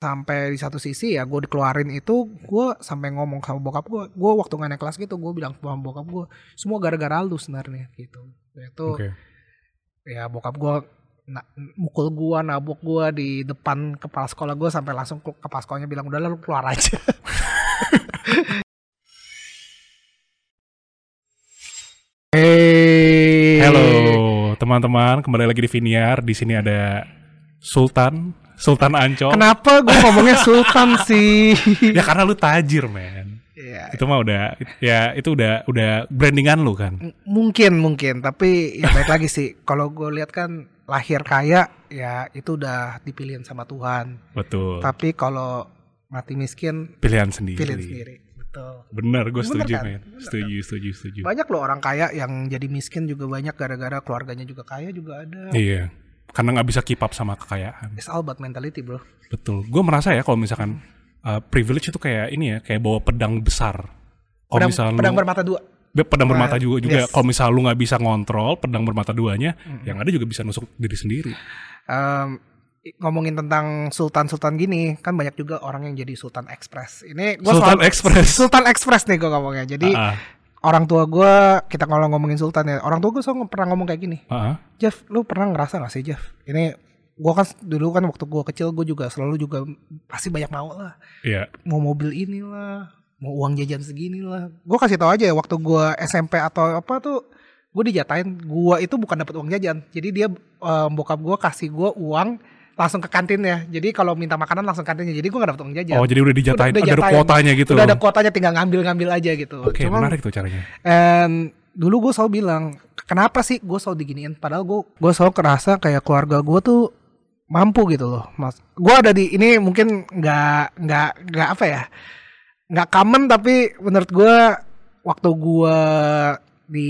sampai di satu sisi ya gue dikeluarin itu gue sampai ngomong sama bokap gue gue waktu naik kelas gitu gue bilang sama bokap gue semua gara-gara lu sebenarnya gitu itu Oke. ya bokap gue na- mukul gue nabok gue di depan kepala sekolah gue sampai langsung ke kepala sekolahnya bilang udah lu keluar aja Hey. Halo teman-teman, kembali lagi di Viniar. Di sini ada Sultan, Sultan Ancol. Kenapa gue ngomongnya Sultan sih? Ya karena lu tajir, men. ya, Itu mah udah ya itu udah udah brandingan lu kan. M- mungkin mungkin tapi ya baik lagi sih kalau gue lihat kan lahir kaya ya itu udah dipilihin sama Tuhan Betul. tapi kalau mati miskin Pilihan sendiri. pilih sendiri betul Bener, gue setuju, kan? men. Setuju, setuju, setuju. banyak loh orang kaya yang jadi miskin juga banyak gara-gara keluarganya juga kaya juga ada Iya. Karena nggak bisa keep up sama kekayaan. it's all about mentality bro Betul. Gue merasa ya kalau misalkan uh, privilege itu kayak ini ya, kayak bawa pedang besar. Kalau misalnya pedang lu, bermata dua Be- pedang bermata Nah, juga juga. yes. Kalau misalnya lu nggak bisa ngontrol pedang bermata duanya, yang ada juga bisa nusuk diri sendiri. I- ngomongin tentang sultan-sultan gini kan banyak juga orang yang jadi sultan express ini gua Sultan soal- Express. sultan express nih gue ngomongnya jadi Ah, ah. Orang tua gue kita kalau ngomongin sultan ya orang tua gue selalu pernah ngomong kayak gini. Ah, ah. Jeff lu pernah ngerasa gak sih Jeff? Ini gue kan dulu kan waktu gue kecil gue juga selalu juga pasti banyak mau lah. Iya. mau mobil inilah mau uang jajan segini lah gue kasih tau aja ya waktu gue SMP atau apa tuh gue dijatain gue itu bukan dapat uang jajan. Jadi dia eh, bokap gue kasih gue uang langsung ke kantinnya jadi kalau minta makanan langsung kantinnya jadi gue gak dapet uang jajan Oh, jadi udah dijatain, Udah- udah ada kuotanya gitu. udah ada kuotanya tinggal ngambil-ngambil aja gitu Oke, Cuman- menarik tuh caranya. And dulu gue selalu bilang, kenapa sih gue selalu diginiin? Padahal gue gue selalu kerasa kayak keluarga gue tuh mampu gitu loh, mas. Gue ada di ini mungkin nggak nggak nggak apa ya, nggak common tapi menurut gue waktu gue di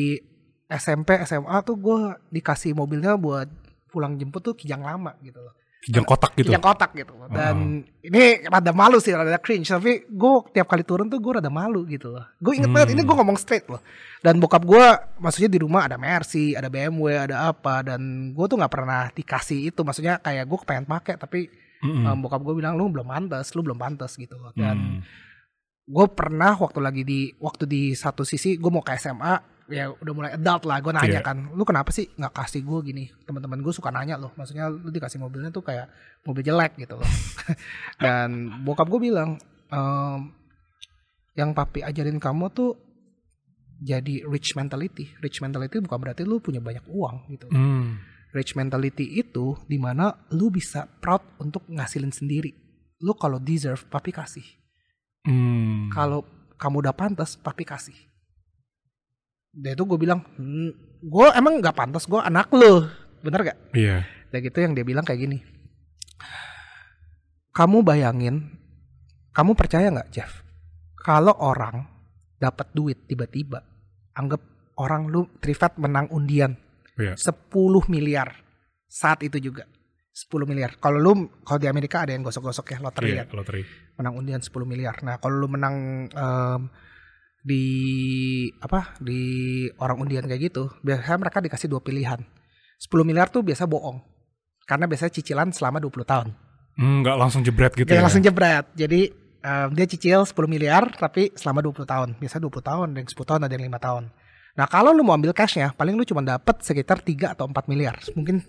SMP SMA tuh gue dikasih mobilnya buat pulang jemput tuh kijang lama gitu loh Kijang kotak gitu. kijang kotak gitu loh. Dan ini rada malu sih, rada cringe. Tapi gue tiap kali turun tuh gue rada malu gitu loh. Gue inget banget, ini gue ngomong straight loh. Dan bokap gue, maksudnya di rumah ada Mercy, ada BMW, ada apa. Dan gue tuh nggak pernah dikasih itu. Maksudnya kayak gue pengen pakai, tapi Mm-mm. um, bokap gue bilang lu belum pantas, lu belum pantas gitu loh. Dan Hmm. gue pernah waktu lagi di waktu di satu sisi gue mau ke SMA ya udah mulai adult lah gue nanya Iya. kan lu kenapa sih nggak kasih gue gini? Teman-teman gue suka nanya loh maksudnya lu dikasih mobilnya tuh kayak mobil jelek gitu loh. Dan bokap gue bilang ehm, yang papi ajarin kamu tuh jadi rich mentality. Rich mentality bukan berarti lu punya banyak uang gitu. Hmm. rich mentality itu di mana lu bisa proud untuk ngasilin sendiri. Lu kalau deserve papi kasih. Hmm. kalau kamu udah pantas papi kasih dan itu gue bilang hmm, gue emang nggak pantas gue anak lo bener gak Iya. dan gitu yang dia bilang kayak gini kamu bayangin kamu percaya nggak Jeff kalau orang dapat duit tiba-tiba anggap orang lu Trivat menang undian Iya. 10 miliar saat itu juga 10 miliar kalau lu kalau di Amerika ada yang gosok-gosok ya lotre Iya, ya loteri. menang undian 10 miliar. Nah, kalau lu menang em, di apa? di orang undian kayak gitu, biasanya mereka dikasih dua pilihan. 10 miliar tuh biasa bohong. Karena biasanya cicilan selama 20 tahun. Hmm, nggak langsung jebret gitu ya. langsung jebret. Jadi em, dia cicil 10 miliar tapi selama 20 tahun. Biasa 20 tahun, ada yang 10 tahun, ada yang 5 tahun. Nah, kalau lu mau ambil cashnya, paling lu cuma dapat sekitar 3 atau 4 miliar. Mungkin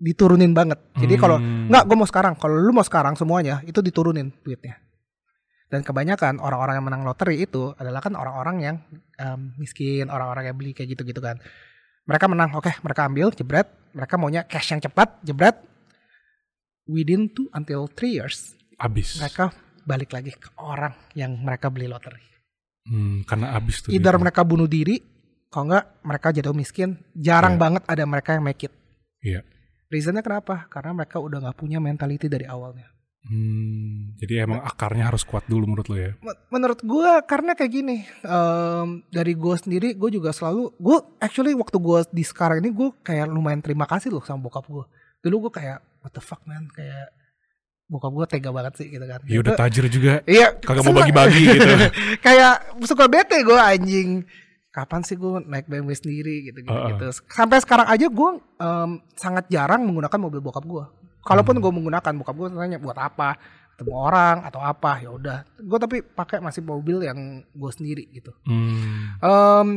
diturunin banget. Jadi kalau Hmm. Nggak, gue mau sekarang. Kalau lu mau sekarang semuanya itu diturunin duitnya. Dan kebanyakan orang-orang yang menang lotre itu adalah kan orang-orang yang em, miskin, orang-orang yang beli kayak gitu-gitu kan. Mereka menang, oke, mereka ambil, jebret. Mereka maunya cash yang cepat, jebret. Within two until three years, Abis. mereka balik lagi ke orang yang mereka beli lotre. Hmm, karena abis tuh. Either mereka bunuh diri, kalau nggak mereka jatuh miskin. Jarang Iya. banget ada mereka yang make it. Iya. Reasonnya kenapa? Karena mereka udah nggak punya mentality dari awalnya. Hmm, jadi emang akarnya harus kuat dulu menurut lo ya. Men- menurut gue karena kayak gini em, dari gue sendiri gue juga selalu gue actually waktu gue di sekarang ini gue kayak lumayan terima kasih loh sama bokap gue dulu gue kayak what the fuck man kayak bokap gue tega banget sih gitu kan Ya udah tajir juga. iya Kagak mau bagi-bagi gitu. kayak suka bete gue anjing kapan sih gue naik BMW sendiri gitu gitu, Uh-uh. gitu. sampai sekarang aja gue em, sangat jarang menggunakan mobil bokap gue kalaupun Hmm. gue menggunakan bokap gue tanya buat apa ketemu orang atau apa ya udah gue tapi pakai masih mobil yang gue sendiri gitu Hmm. Em,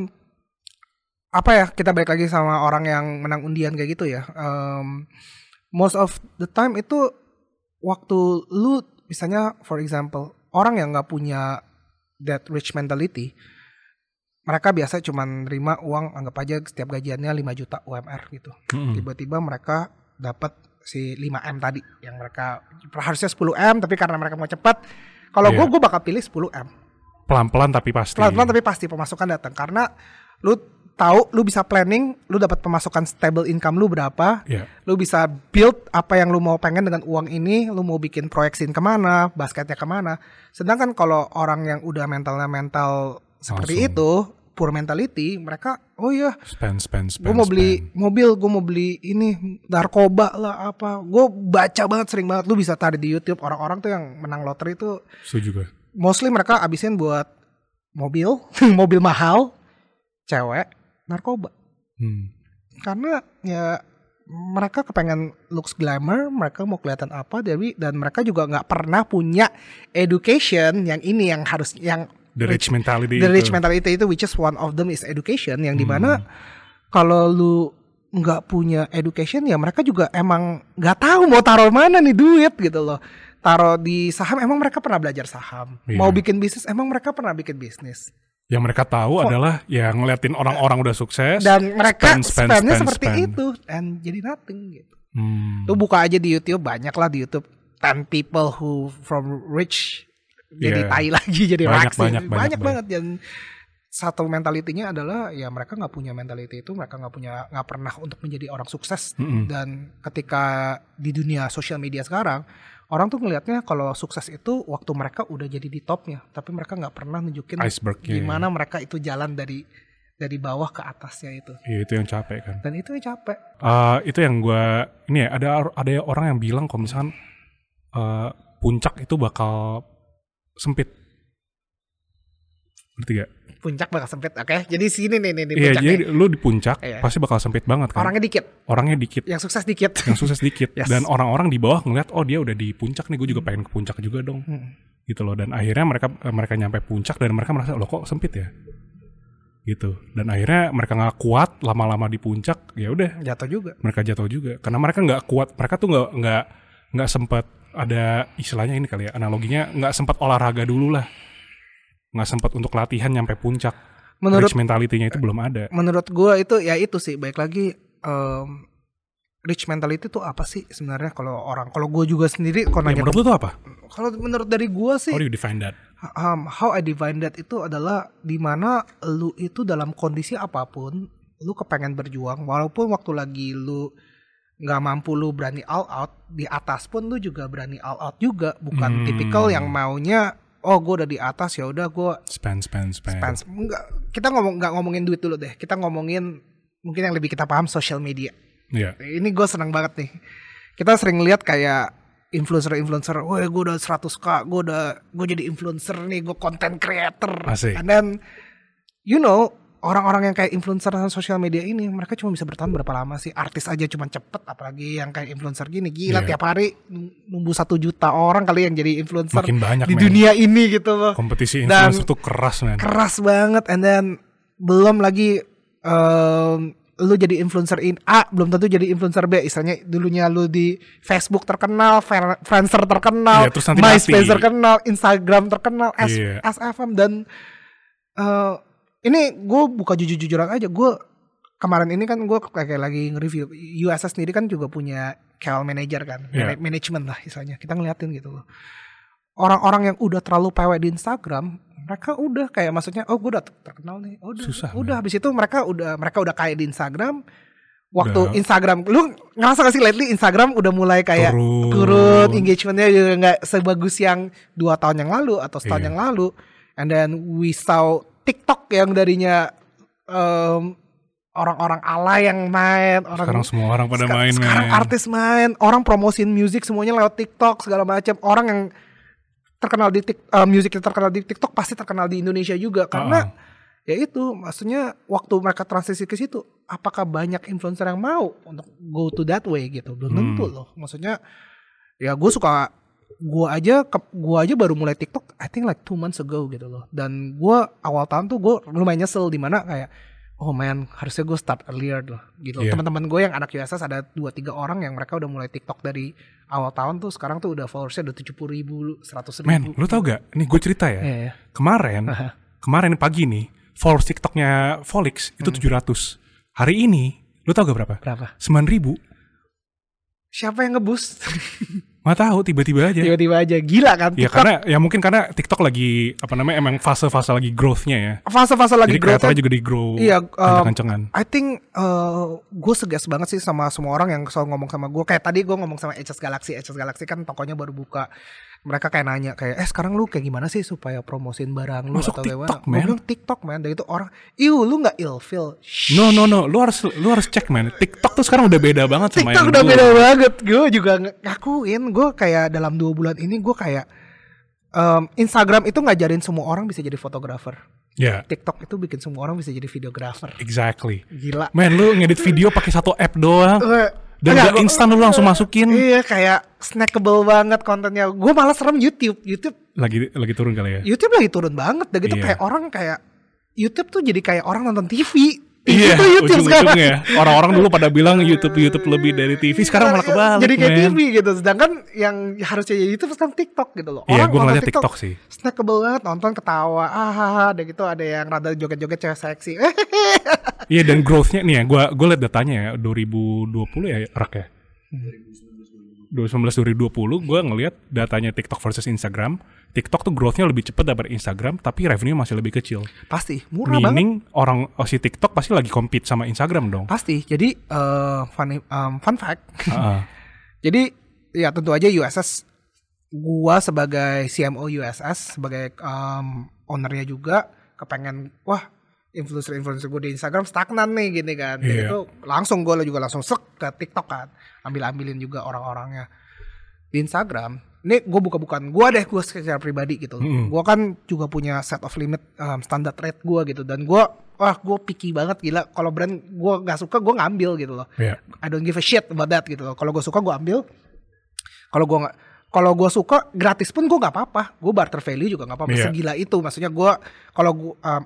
apa ya kita balik lagi sama orang yang menang undian kayak gitu ya Em, most of the time itu waktu lu misalnya for example orang yang nggak punya that rich mentality mereka biasa cuma nerima uang anggap aja setiap gajiannya 5 juta UMR gitu Mm-mm. tiba-tiba mereka dapat si 5M tadi yang mereka harusnya 10M tapi karena mereka mau cepat kalau Iya. gue gue bakal pilih 10M Pelan-pelan tapi pasti. pelan-pelan tapi pasti pemasukan datang karena lu tahu lu bisa planning lu dapat pemasukan stable income lu berapa Iya. lu bisa build apa yang lu mau pengen dengan uang ini lu mau bikin proyeksiin ke mana basketnya ke mana sedangkan kalau orang yang udah mentalnya mental seperti Langsung. itu poor mentality mereka oh iya Spend, spend, spend. gue mau beli spend. mobil gue mau beli ini narkoba lah apa gue baca banget sering banget lu bisa cari di YouTube orang-orang tuh yang menang lotre itu Setuju gue. mostly mereka abisin buat mobil mobil mahal cewek narkoba Hmm. karena ya mereka kepengen looks glamour mereka mau kelihatan apa dari dan mereka juga nggak pernah punya education yang ini yang harus yang The rich mentality the itu. rich mentality itu which is one of them is education yang Hmm. di mana kalau lu nggak punya education ya mereka juga emang nggak tahu mau taruh mana nih duit gitu loh taruh di saham emang mereka pernah belajar saham Iya. mau bikin bisnis emang mereka pernah bikin bisnis Yang mereka tahu adalah ya ngeliatin orang-orang udah sukses. dan mereka spend, spend, spendnya spend, seperti spend. itu and jadi nothing gitu Hmm. lu buka aja di YouTube banyak lah di YouTube 10 people who from rich jadi Iya. tai lagi jadi Banyak, raksi banyak, banyak, banyak banget dan satu mentalitinya adalah ya mereka nggak punya mentality itu mereka nggak punya nggak pernah untuk menjadi orang sukses Mm-mm. dan ketika di dunia sosial media sekarang orang tuh ngelihatnya kalau sukses itu waktu mereka udah jadi di topnya tapi mereka nggak pernah nunjukin Iceberg ya. gimana mereka itu jalan dari dari bawah ke atasnya itu Iya itu yang capek kan. dan itu yang capek Eh, itu yang gua ini ya ada ada orang yang bilang kalau misalkan eh, puncak itu bakal sempit. Ngerti gak? puncak bakal sempit oke jadi sini nih nih di Iya, puncak jadi nih. lu di puncak Iya. pasti bakal sempit banget kan. orangnya dikit Orangnya dikit, yang sukses dikit yang sukses dikit Yes. dan orang-orang di bawah ngeliat oh dia udah di puncak nih, gue juga pengen ke puncak juga dong. Hmm. Gitu loh dan akhirnya mereka mereka nyampe puncak dan mereka merasa loh kok sempit ya. Gitu. Dan akhirnya mereka nggak kuat lama-lama di puncak, ya udah jatuh juga mereka jatuh juga karena mereka nggak kuat mereka tuh nggak nggak nggak sempat ada istilahnya ini kali ya analoginya nggak sempat olahraga dulu lah. Nggak sempat untuk latihan nyampe puncak. Menurut rich mentality-nya itu belum ada. Menurut gua itu ya itu sih baik lagi em, rich mentality itu apa sih sebenarnya kalau orang? Kalau gue juga sendiri kalau ya, nanya menurut lu tuh apa? Kalau menurut dari gua sih how do you define that? Um, how I define that itu adalah di mana lu itu dalam kondisi apa pun lu kepengen berjuang walaupun waktu lagi lu nggak mampu lu berani all out di atas pun lu juga berani all out juga bukan Hmm. tipikal yang maunya oh gue udah di atas ya udah gue spend spend spend, spend enggak kita ngomong nggak ngomongin duit dulu deh kita ngomongin mungkin yang lebih kita paham social media Iya. ini gue senang banget nih kita sering lihat kayak influencer-influencer, wah gue udah 100k, gue udah gue jadi influencer nih, gue content creator. Asik. And then you know orang-orang yang kayak influencer sosial media ini mereka cuma bisa bertahan berapa lama sih? Artis aja cuma cepet, apalagi yang kayak influencer gini gila Iya. tiap hari nunggu satu juta orang kali yang jadi influencer makin banyak di men. dunia ini gitu loh. kompetisi Dan- influencer tuh keras men Keras banget, and then belum lagi em, lu jadi influencer in A belum tentu jadi influencer B istilahnya dulunya lu di Facebook terkenal Fr- Friendster terkenal Iya, terus nanti MySpace terkenal Instagram terkenal S- Iya. SFM dan eh, ini gue buka jujur-jujuran aja. Gue kemarin ini kan gue kayak lagi nge-review. USS sendiri kan juga punya KL manager kan. Iya. mana- manajemen lah istilahnya. Kita ngeliatin gitu loh. Orang-orang yang udah terlalu pewek di Instagram mereka udah kayak maksudnya oh gue udah terkenal nih. Oh, udah Susah, udah. habis itu mereka udah mereka udah kayak di Instagram. Waktu Udah. Instagram lu ngerasa gak sih lately Instagram udah mulai kayak turun. turun engagementnya juga nggak sebagus yang dua tahun yang lalu atau setahun Iya. yang lalu. And then we saw TikTok yang darinya em, orang-orang ala yang main orang sekarang semua orang pada Seka- main sekarang men. artis main orang promosiin musik semuanya lewat TikTok segala macam orang yang terkenal di tik, eh, musik yang terkenal di TikTok pasti terkenal di Indonesia juga karena ya itu maksudnya waktu mereka transisi ke situ apakah banyak influencer yang mau untuk go to that way gitu? Belum Hmm. tentu loh. Maksudnya ya gue suka gua aja ke, gua aja baru mulai TikTok I think like two months ago gitu loh dan gua awal tahun tuh gua lumayan nyesel di mana kayak oh man harusnya gue start earlier loh gitu Iya. teman-teman gue yang anak USS ada dua tiga orang yang mereka udah mulai TikTok dari awal tahun tuh sekarang tuh udah followersnya udah tujuh puluh ribu seratus ribu Men, lu tau gak? Nih gue cerita ya. Iya, iya. Kemarin, kemarin pagi nih, followers TikToknya Volix itu Hmm. 700. Hari ini, lu tau gak berapa? berapa 9 ribu. siapa yang ngebus Gak tahu, tiba-tiba aja. tiba-tiba aja gila kan Ya TikTok karena ya mungkin karena TikTok lagi apa namanya emang fase-fase lagi growth-nya ya. fase-fase lagi Jadi growth kreatornya juga di grow Iya, um, kencang-kencangan. I think gue segas banget sih sama semua orang yang selalu ngomong sama gue. Kayak tadi gue ngomong sama HS Galaxy. HS Galaxy kan tokonya baru buka. Mereka kayak nanya kayak, eh sekarang lu kayak gimana sih supaya promosiin barang lu Masuk atau TikTok, gimana? Gue man. bilang TikTok man. Dan itu orang, iu lu nggak ilfil. No no no, lu harus lu harus cek man. TikTok tuh sekarang udah beda banget sama TikTok yang udah dulu. beda banget. Gue juga ng- ngakuin. Gue kayak dalam dua bulan ini gue kayak um, Instagram itu ngajarin semua orang bisa jadi fotografer. Ya, TikTok itu bikin semua orang bisa jadi videografer. exactly. Gila. Man, lu ngedit video pakai satu app doang. Dan enggak, instan lu langsung masukin. Iya kayak snackable banget kontennya. Gue malah serem YouTube. YouTube Lagi lagi turun kali ya. YouTube lagi turun banget. Dan gitu Iya. kayak orang kayak YouTube tuh jadi kayak orang nonton TV. Iya, tuh YouTube sekarang. ujung-ujungnya. Orang-orang dulu pada bilang YouTube YouTube lebih dari TV, sekarang malah kebalik. Jadi kayak man. TV gitu. Sedangkan yang harusnya jadi YouTube sekarang TikTok gitu loh. Iya, Orang gue nonton ngeliatnya TikTok sih. Snackable banget nonton ketawa ah haha ada gitu ada yang rada joget-joget cewek seksi Iya dan growth-nya nih ya, gua gue liat datanya ya 2020 ya rak ya. 2019 2020 gue ngeliat datanya TikTok versus Instagram. TikTok tuh growth-nya lebih cepat daripada Instagram, tapi revenue masih lebih kecil. pasti murah banget Meaning orang oh, si TikTok pasti lagi compete sama Instagram dong. pasti jadi eh funny um, fun fact Heeh. Jadi ya tentu aja USS gua sebagai CMO USS sebagai um, ownernya juga kepengen wah influencer-influencer gue di Instagram stagnan nih gini kan. Iya. itu langsung gue juga langsung sek ke TikTok kan. Ambil-ambilin juga orang-orangnya. Di Instagram, ini gue buka-bukaan gue deh gue secara pribadi gitu. Mm-mm. Gue kan juga punya set of limit um, standar rate gue gitu dan gue wah gue picky banget gila kalau brand gue gak suka gue ngambil gitu loh. Iya. I don't give a shit about that gitu loh. Kalau gue suka gue ambil. Kalau gue nggak kalau gue suka gratis pun gue nggak apa-apa. Gue barter value juga nggak apa-apa. Iya. Segila itu. Maksudnya gue kalau gue um,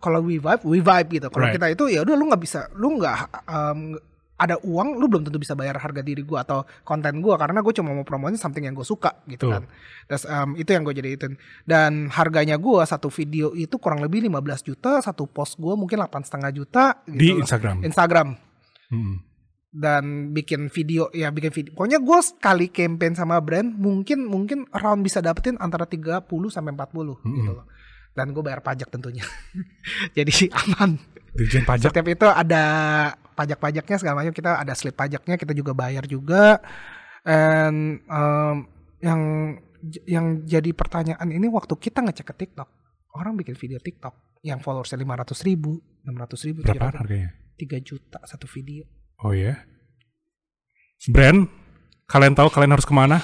kalau we vibe, we vibe gitu. Kalau Right. kita itu ya udah lu nggak bisa, lu nggak um, ada uang, lu belum tentu bisa bayar harga diri gue atau konten gue karena gue cuma mau promosi something yang gue suka gitu Tuh. kan. Terus um, itu yang gue jadiin. Dan harganya gue satu video itu kurang lebih 15 juta, satu post gue mungkin 8 setengah juta. Gitu Di. Instagram. Instagram Mm. Dan bikin video ya bikin video. Pokoknya gue sekali campaign sama brand mungkin mungkin around bisa dapetin antara 30 sampai 40 gitu loh. Dan gue bayar pajak tentunya. Jadi aman. Dirjen pajak. setiap itu ada pajak-pajaknya segala macam. Kita ada slip pajaknya kita juga bayar juga. And um, yang yang jadi pertanyaan ini waktu kita ngecek ke TikTok orang bikin video TikTok yang followersnya 500 ribu 600 ribu Berapa harganya? 3 juta satu video Oh ya. Brand, kalian tahu kalian harus ke mana?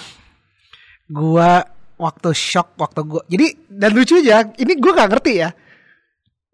gua waktu shock waktu gua jadi dan lucu ya ini gua nggak ngerti ya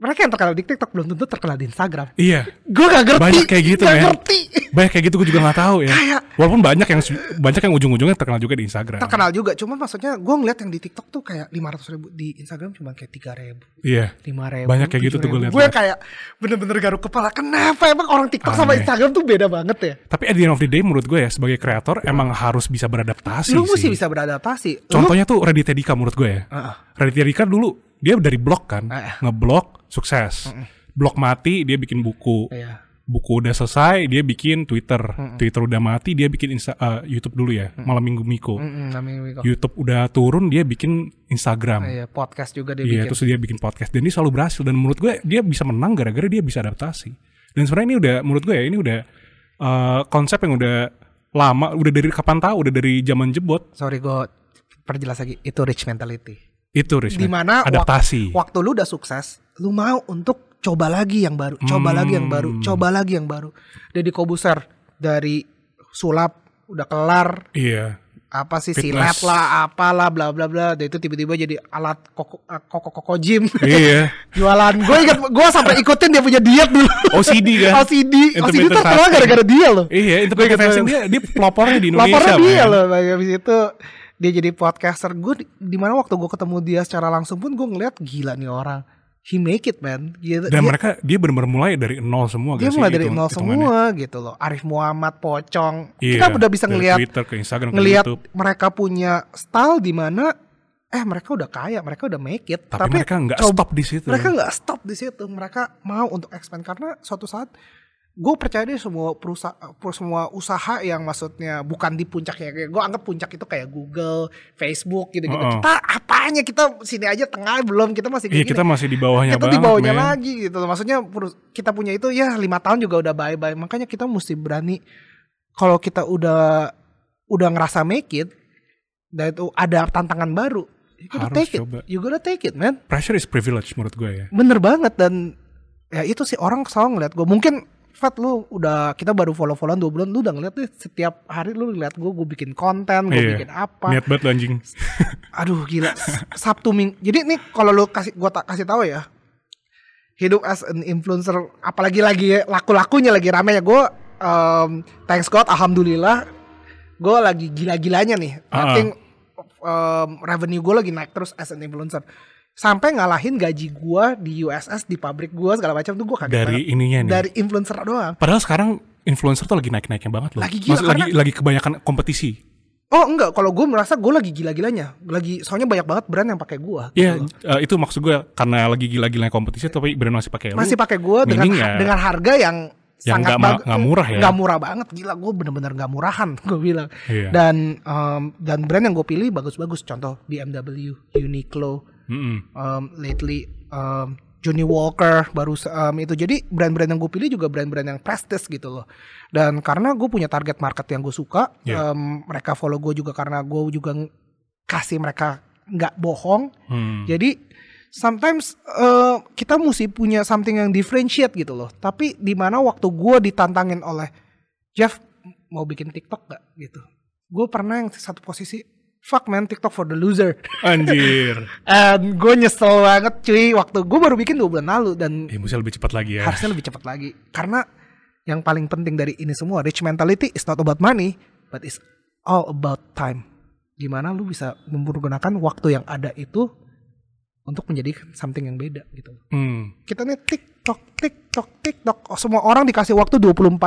mereka yang terkenal di TikTok belum tentu terkenal di Instagram Iya, gua nggak ngerti Banyak kayak gitu, Nggak men. ngerti banyak kayak gitu gue juga nggak tahu ya. Kayak- Walaupun banyak yang banyak yang ujung-ujungnya terkenal juga di Instagram. terkenal juga cuman maksudnya gua ngeliat yang di TikTok tuh kayak 500 ribu di Instagram cuma kayak tiga ribu Iya. lima ribu Banyak kayak gitu tuh gua liat-liat. gue kayak bener-bener garuk kepala kenapa emang orang TikTok sama Aneh. Instagram tuh beda banget ya Tapi at the end of the day menurut gue ya sebagai kreator emang harus bisa beradaptasi lu sih. mesti bisa beradaptasi Lu- Contohnya tuh Raditya Dika menurut gue ya. Heeh. Raditya Dika dulu dia dari blog kan, ngeblog sukses. Blog mati dia bikin buku. Iya. Buku udah selesai dia bikin Twitter. Twitter udah mati dia bikin Insta- eh, YouTube dulu ya. Malam Minggu Miko. YouTube udah turun dia bikin Instagram. Iya, podcast juga dia Iya, bikin terus dia bikin podcast dan dia selalu berhasil dan menurut gue dia bisa menang gara-gara dia bisa adaptasi. Dan sebenarnya ini udah menurut gue ya ini udah eh, konsep yang udah lama, udah dari kapan tahu, udah dari zaman jebot sorry gue perjelas lagi itu rich mentality itu Rich. di mana wak- adaptasi. waktu lu udah sukses, lu mau untuk coba lagi yang baru, coba Hmm. lagi yang baru, coba lagi yang baru. Deddy Kobuser dari sulap udah kelar Iya. apa sih Fitness. silat lah, apalah bla bla bla. Dan itu tiba-tiba jadi alat koko eh, koko koko gym iya. jualan. Gue ingat gue sampai ikutin dia punya diet dulu. OCD kan? OCD, OCD terkenal gara-gara dia loh. Iya, itu Gua ingat dia dia pelopornya di Indonesia. Laporan dia loh, habis itu dia jadi podcaster. Gue di, di mana waktu gue ketemu dia secara langsung pun gue ngeliat gila nih orang. He make it man. Dia- Dan dia- mereka dia benar-benar mulai dari nol semua dia sih? mulai dari hitung- nol semua gitu loh. Arif Muhammad Pocong. Iya, kita udah bisa dari ngelihat Twitter ke Instagram ngelihat mereka punya style di mana eh mereka udah kaya mereka udah make it. Tapi, mereka nggak stop di situ. mereka nggak stop di situ. Mereka mau untuk expand. Karena suatu saat gue percaya deh semua perusahaan semua usaha yang maksudnya bukan di puncaknya kayak gue anggap puncak itu kayak Google Facebook gitu gitu Oh, kita apanya kita sini aja tengah belum kita masih Iya kita masih di bawahnya kita banget. di bawahnya men. lagi gitu. Maksudnya kita punya itu ya lima tahun juga udah bye bye. Makanya kita mesti berani kalau kita udah udah ngerasa make it dan itu ada tantangan baru. You gotta Harus take coba. it. You gotta take it, man. Pressure is privilege menurut gue ya. Bener banget dan ya itu sih orang selalu ngeliat gue. Mungkin Fat lu udah kita baru follow followan dua bulan lu udah ngeliat nih setiap hari lu ngeliat gue gue bikin konten gue Iya. bikin apa Niat banget anjing. aduh gila Sabtu Ming jadi nih kalau lu kasih gua tak kasih tahu ya hidup as an influencer apalagi lagi laku-lakunya lagi rame ya gue thanks God alhamdulillah gue lagi gila-gilanya nih I Ah. think um, revenue gue lagi naik terus as an influencer sampai ngalahin gaji gue di USS di pabrik gue segala macam tuh gue kaget Dari banget. ininya nih. dari influencer doang Padahal sekarang influencer tuh lagi naik-naiknya banget loh. Lagi gila, Maksud- lagi, karena- lagi kebanyakan kompetisi. oh enggak kalau gue merasa gue lagi gila-gilanya lagi soalnya banyak banget brand yang pakai gue Iya, eh, itu maksud gue karena lagi gila-gilanya kompetisi tapi brand masih pakai masih pakai gue dengan ya- dengan harga yang Yang sangat bag- nggak murah ya. nggak murah banget gila gue bener-bener nggak murahan gue bilang Iya. dan em, dan brand yang gue pilih bagus-bagus contoh BMW Uniqlo Um, lately um, Johnny Walker baru um, itu jadi brand-brand yang gue pilih juga brand-brand yang prestige gitu loh dan karena gue punya target market yang gue suka Yeah. em, mereka follow gue juga karena gue juga kasih mereka nggak bohong Hmm. jadi sometimes eh, kita mesti punya something yang differentiate gitu loh. Tapi di mana waktu gue ditantangin oleh Jeff mau bikin TikTok gak gitu. Gue pernah yang satu posisi fuck man TikTok for the loser. Anjir. And gue nyesel banget cuy waktu gue baru bikin dua bulan lalu dan Ya mesti lebih cepat lagi ya. harusnya lebih cepat lagi. Karena yang paling penting dari ini semua rich mentality is not about money but it's all about time. Gimana lu bisa menggunakan waktu yang ada itu untuk menjadi something yang beda gitu. Hmm. Kita nih TikTok, TikTok, TikTok. Oh, semua orang dikasih waktu 24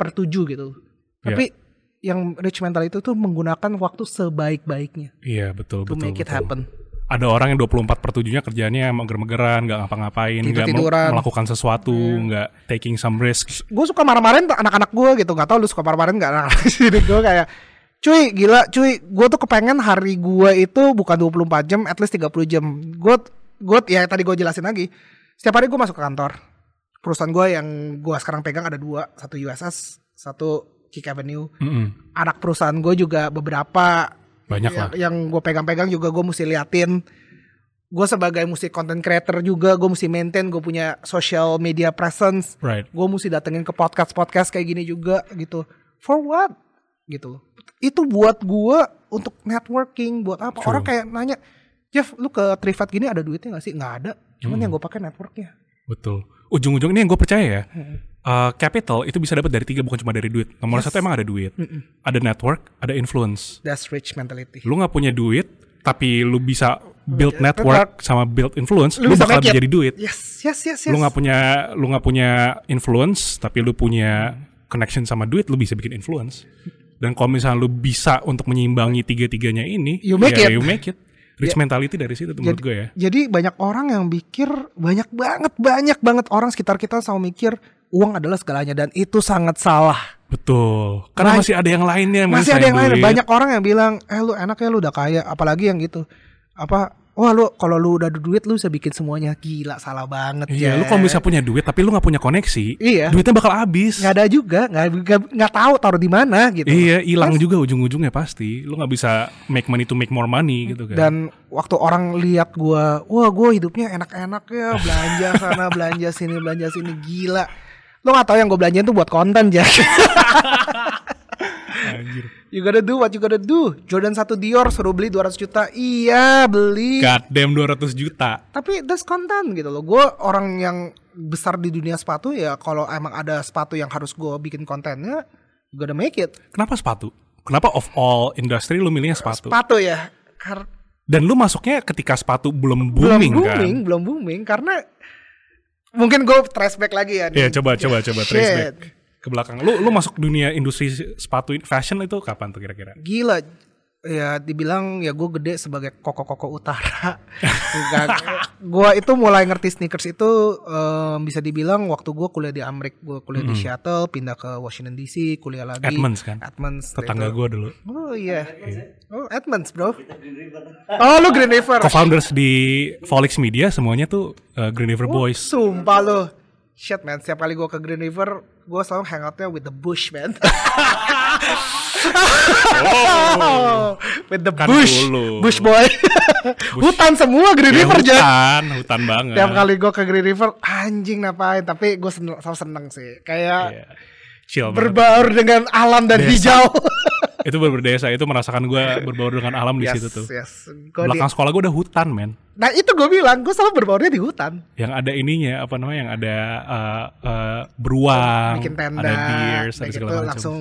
per 7 gitu. Ya. Tapi yang rich mental itu tuh menggunakan waktu sebaik-baiknya Iya betul to betul. make it betul. happen. Ada orang yang 24 per 7-nya kerjanya mager-mageran, nggak ngapa-ngapain, nggak mel- Tidur-tiduran. melakukan sesuatu, nggak taking some risks. gue suka marah-marahin anak-anak gue gitu nggak tahu lu suka marah-marahin nggak anak-anak sini gue kayak cuy gila cuy gue tuh kepengen hari gue itu bukan 24 jam at least 30 jam gue gue ya tadi gue jelasin lagi setiap hari gue masuk ke kantor perusahaan gue yang gue sekarang pegang ada dua satu USS satu Kick Avenue Mm-mm. anak perusahaan gue juga beberapa Banyak yang, lah. yang gue pegang-pegang juga gue mesti liatin gue sebagai mesti content creator juga gue mesti maintain gue punya social media presence Right. gue mesti datengin ke podcast podcast kayak gini juga gitu for what gitu itu buat gue untuk networking buat apa True. orang kayak nanya Jeff lu ke Trivat gini ada duitnya gak sih nggak ada cuman Hmm. yang gue pakai networknya Betul. Ujung-ujung ini yang gue percaya ya. Uh, capital itu bisa dapat dari tiga bukan cuma dari duit. Nomor Yes. satu emang ada duit, ada network, ada influence. that's rich mentality Lu nggak punya duit, tapi lu bisa build Network. sama build influence, Lu lu, bisa bakal jadi duit. yes yes yes yes Lu nggak punya lu nggak punya influence, tapi lu punya connection sama duit, lu bisa bikin influence. Dan kalau misalnya lu bisa untuk menyeimbangi tiga-tiganya ini, You make ya it. you make it. Rich mentality dari situ tuh menurut gue ya. Jadi banyak orang yang pikir banyak banget banyak banget orang sekitar kita selalu mikir uang adalah segalanya dan itu sangat salah. Betul. Karena masih ada yang lainnya. Masih ada yang lain. Banyak orang yang bilang, "Eh lu enak ya lu udah kaya." Apalagi yang gitu. Apa Wah lu kalau lu udah ada duit lu bisa bikin semuanya gila salah banget Iya, ya. lu kalau bisa punya duit tapi lu nggak punya koneksi, Iya. duitnya bakal habis. nggak ada juga nggak nggak- nggak tahu taruh di mana gitu. Iya, hilang juga ujung-ujungnya pasti. Lu nggak bisa make money to make more money gitu kan. Dan waktu orang lihat gua, wah gua hidupnya enak-enak ya, belanja sana, belanja sini, belanja sini, gila. Lo gak tahu yang gue belanjain tuh buat konten Jack. Anjir. You gotta do what you gotta do. Jordan 1 Dior suruh beli 200 juta. Iya, beli. God damn 200 juta. Tapi that's konten gitu loh. Gue orang yang besar di dunia sepatu ya kalau emang ada sepatu yang harus gue bikin kontennya, you gotta make it. Kenapa sepatu? kenapa of all industry lu milihnya sepatu? Sepatu ya. Kar Dan lu masuknya ketika sepatu belum belum booming, booming, kan? belum booming karena mungkin gue flashback lagi ya. Iya, nih. coba coba coba trace back ke belakang. Lu lu masuk dunia industri sepatu fashion itu kapan tuh kira-kira? Gila. Ya dibilang ya gue gede sebagai koko-koko utara. gue itu mulai ngerti sneakers itu em, bisa dibilang waktu gue kuliah di Amerika, gue kuliah di Seattle, pindah ke Washington DC, kuliah lagi. Edmonds kan? Edmonds. Tetangga itu. gue dulu. Oh iya. Oh Edmonds bro. Oh lu Green River. Co-founders di Volix Media semuanya tuh uh, Green River Boys. Sumpah lu. Shit man, setiap kali gue ke Green River, gue selalu hangoutnya with the bush man. with the Kan bush, dulu. bush boy. hutan semua Green Ya, River hutan, hutan banget. Tiap kali gue ke Green River, anjing ngapain? Tapi gue seneng, selalu seneng sih. Kayak Iya. Chill banget. berbaur dengan alam dan Desa. hijau. itu berdesa itu merasakan gue berbaur dengan alam di yes, situ tuh. yes. Gua di- Belakang sekolah gue udah hutan men. nah itu gue bilang, gue selalu berbaurnya di hutan. Yang ada ininya apa namanya yang ada uh, uh, beruang, Bikin tenda, ada deers, ada segala gitu, macam. langsung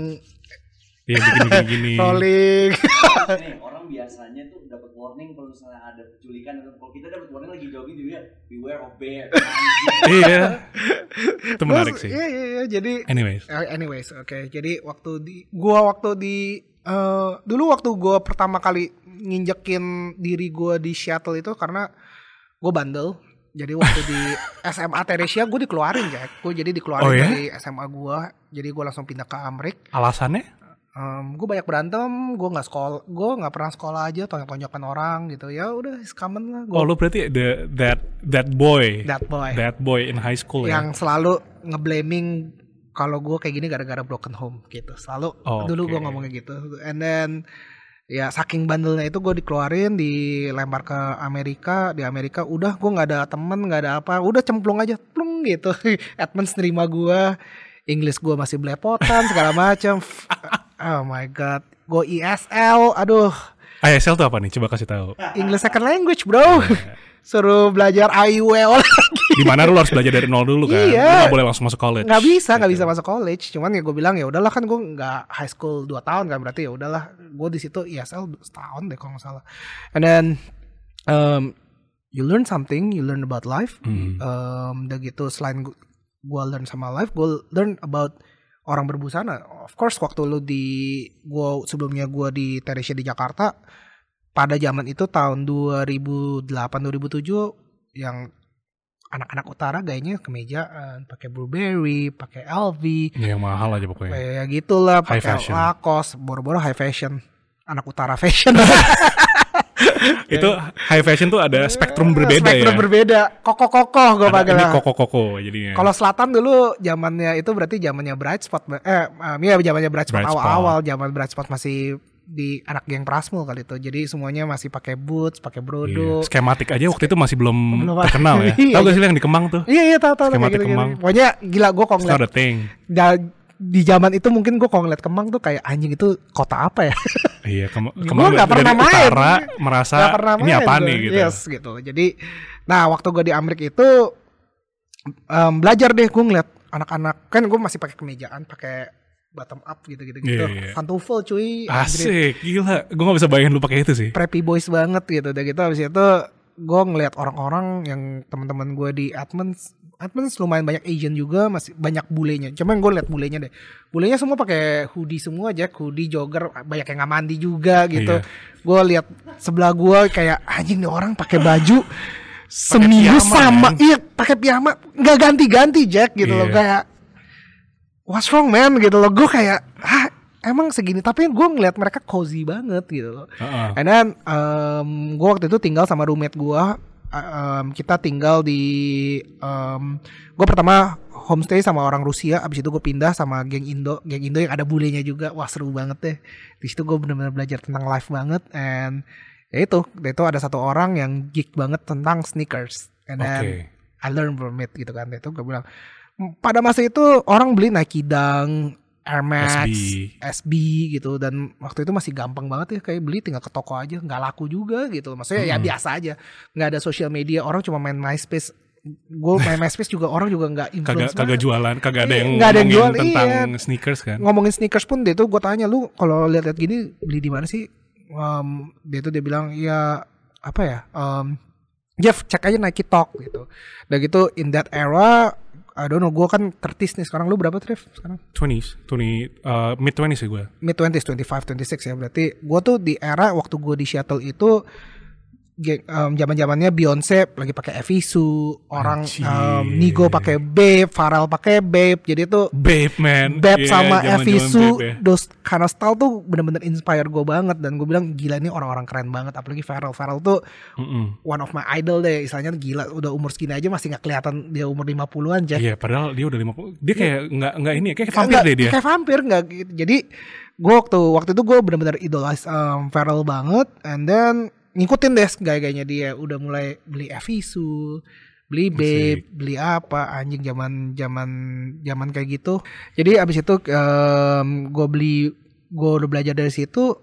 Iya bikin gini gini. rolling. nih orang biasanya tuh dapat warning kalau misalnya ada penculikan atau kalau kita dapat warning lagi jogging juga beware of bear iya. Itu menarik sih. Iya iya iya jadi Anyways. eh, anyways oke jadi waktu di gua waktu di eh dulu waktu gua pertama kali nginjekin diri gua di shuttle itu karena gua bandel. Jadi waktu di SMA Teresia gue dikeluarin ya. Gue jadi dikeluarin Oh, ya? dari SMA gua. Jadi gua langsung pindah ke Amrik. Alasannya? gue banyak berantem, gue nggak sekolah, gue nggak pernah sekolah aja, tonjok-tonjokan orang gitu. Ya udah, common lah. Oh Gua lu berarti the that that boy, that boy. that boy in high school ya? yang selalu ngeblaming kalau gue kayak gini gara-gara broken home gitu. Selalu Oh, dulu gue oke. ngomongnya gitu. And then ya saking bandelnya itu gue dikeluarin dilempar ke Amerika di Amerika udah gue nggak ada temen nggak ada apa udah cemplung aja plung gitu. Edmonds nerima gue Inggris gue masih belepotan segala macam oh my god. Gue ESL aduh. ISL tuh apa nih? Coba kasih tahu. English second language bro. Suruh belajar IUE lagi Di mana lu harus belajar dari nol dulu kan? Iya. Lu gak boleh langsung masuk college. nggak bisa nggak Gitu. bisa masuk college cuman ya gue bilang ya udahlah kan gue nggak high school 2 tahun kan berarti ya udahlah gue di situ ESL setahun deh kalau nggak salah and then um, you learn something you learn about life Hmm. um, udah gitu selain gue learn sama life gue learn about orang berbusana of course waktu lu di gua sebelumnya gue di Teresia di Jakarta pada zaman itu tahun 2008 2007 yang anak-anak utara gayanya kemejaan pakai Burberry pakai LV Ya, yang mahal aja pokoknya. kayak gitulah High pakai fashion. Lacoste boro-boro high fashion anak utara fashion itu high fashion tuh ada spektrum berbeda Spektrum ya. berbeda koko-kokoh gue ini lah. koko-koko jadinya. Kalau selatan dulu zamannya itu berarti zamannya Bright Spot eh ya zamannya Bright Spot. awal-awal zaman Bright Spot masih di anak geng Prasmul kali itu. Jadi semuanya masih pakai boots, pakai Iya. brodo. Skematik aja waktu itu masih belum, Belum terkenal ya. Iya, Tahu gak iya. sih lu yang di Kemang tuh? Iya iya tahu tahu Skematik gitu-gitu. Kemang. Pokoknya gila gue It's ngeliat not a thing. da- di zaman itu mungkin gue kalau ngeliat Kemang tuh kayak anjing itu kota apa ya? Iya, Kemang nggak dari pernah main. utara merasa Gak pernah ini apa nih gitu. Yes gitu. Jadi nah waktu gue di Amerika itu em, belajar deh gue ngeliat anak-anak kan gue masih pakai kemejaan, pakai bottom up gitu-gitu gitu. Iya, iya. Pantufel cuy. Asik, gila. Gue gak bisa bayangin lu pakai itu sih. preppy boys banget gitu udah gitu habis itu gue ngeliat orang-orang yang teman-teman gue di Edmonds Edmonds lumayan banyak Asian juga masih banyak bulenya cuman gue liat bulenya deh bulenya semua pakai hoodie semua aja hoodie jogger banyak yang nggak mandi juga gitu Iya. gue liat sebelah gue kayak anjing nih orang pakai baju seminggu sama man. iya pakai piyama nggak ganti-ganti Jack gitu loh Iya. kayak what's wrong man gitu loh gue kayak ah emang segini tapi gue ngeliat mereka cozy banget gitu loh Heeh. And then um, gue waktu itu tinggal sama roommate gue. Um, kita tinggal di um, gue pertama homestay sama orang Rusia, abis itu gue pindah sama geng Indo, geng Indo yang ada bulenya juga, wah seru banget deh. Di situ gue benar-benar belajar tentang life banget, and ya itu, itu ada satu orang yang geek banget tentang sneakers, and then Oke. I learn from it gitu kan. Itu gue bilang pada masa itu orang beli Nike Dunk, Air Max, SB. SB gitu dan waktu itu masih gampang banget ya kayak beli tinggal ke toko aja nggak laku juga gitu. Maksudnya ya Hmm. biasa aja. nggak ada sosial media, orang cuma main MySpace gue main MySpace juga orang juga nggak kagak influence kagak jualan kagak ada Iya, yang nggak ada yang ngomongin jual, tentang iya. sneakers kan ngomongin sneakers pun dia tuh gue tanya lu kalau lihat-lihat gini beli di mana sih Em, dia tuh dia bilang ya apa ya em, Jeff cek aja Nike Talk gitu dan gitu in that era I don't know gue kan 30 nih. Sekarang lu berapa Trev? Sekarang? 20s 20 uh, mid 20s sih gue mid 20s 25 26 ya. Berarti gue tuh di era waktu gue di Seattle itu ge- em, zaman-zamannya Beyonce lagi pakai Evisu, orang Anjir. em, Nigo pakai Babe, Pharrell pakai Babe. Jadi itu Babe man Babe Iya, sama Evisu, ya. kind of style tuh bener-bener inspire gue banget dan gue bilang gila ini orang-orang keren banget apalagi Pharrell. Pharrell tuh Mm-mm. one of my idol deh, istilahnya gila udah umur segini aja masih nggak kelihatan dia umur 50-an aja. Iya padahal dia udah 50 Dia kayak nggak nggak ini ya Kayak vampir Nggak, deh dia Kayak vampir nggak gitu. Jadi gue waktu waktu itu gue bener-bener idolize um, Pharrell banget, and then ngikutin deh gaya-gayanya dia. Udah mulai beli Evisu, beli Babe, beli apa anjing zaman zaman zaman kayak gitu. Jadi abis itu gue beli gue udah belajar dari situ.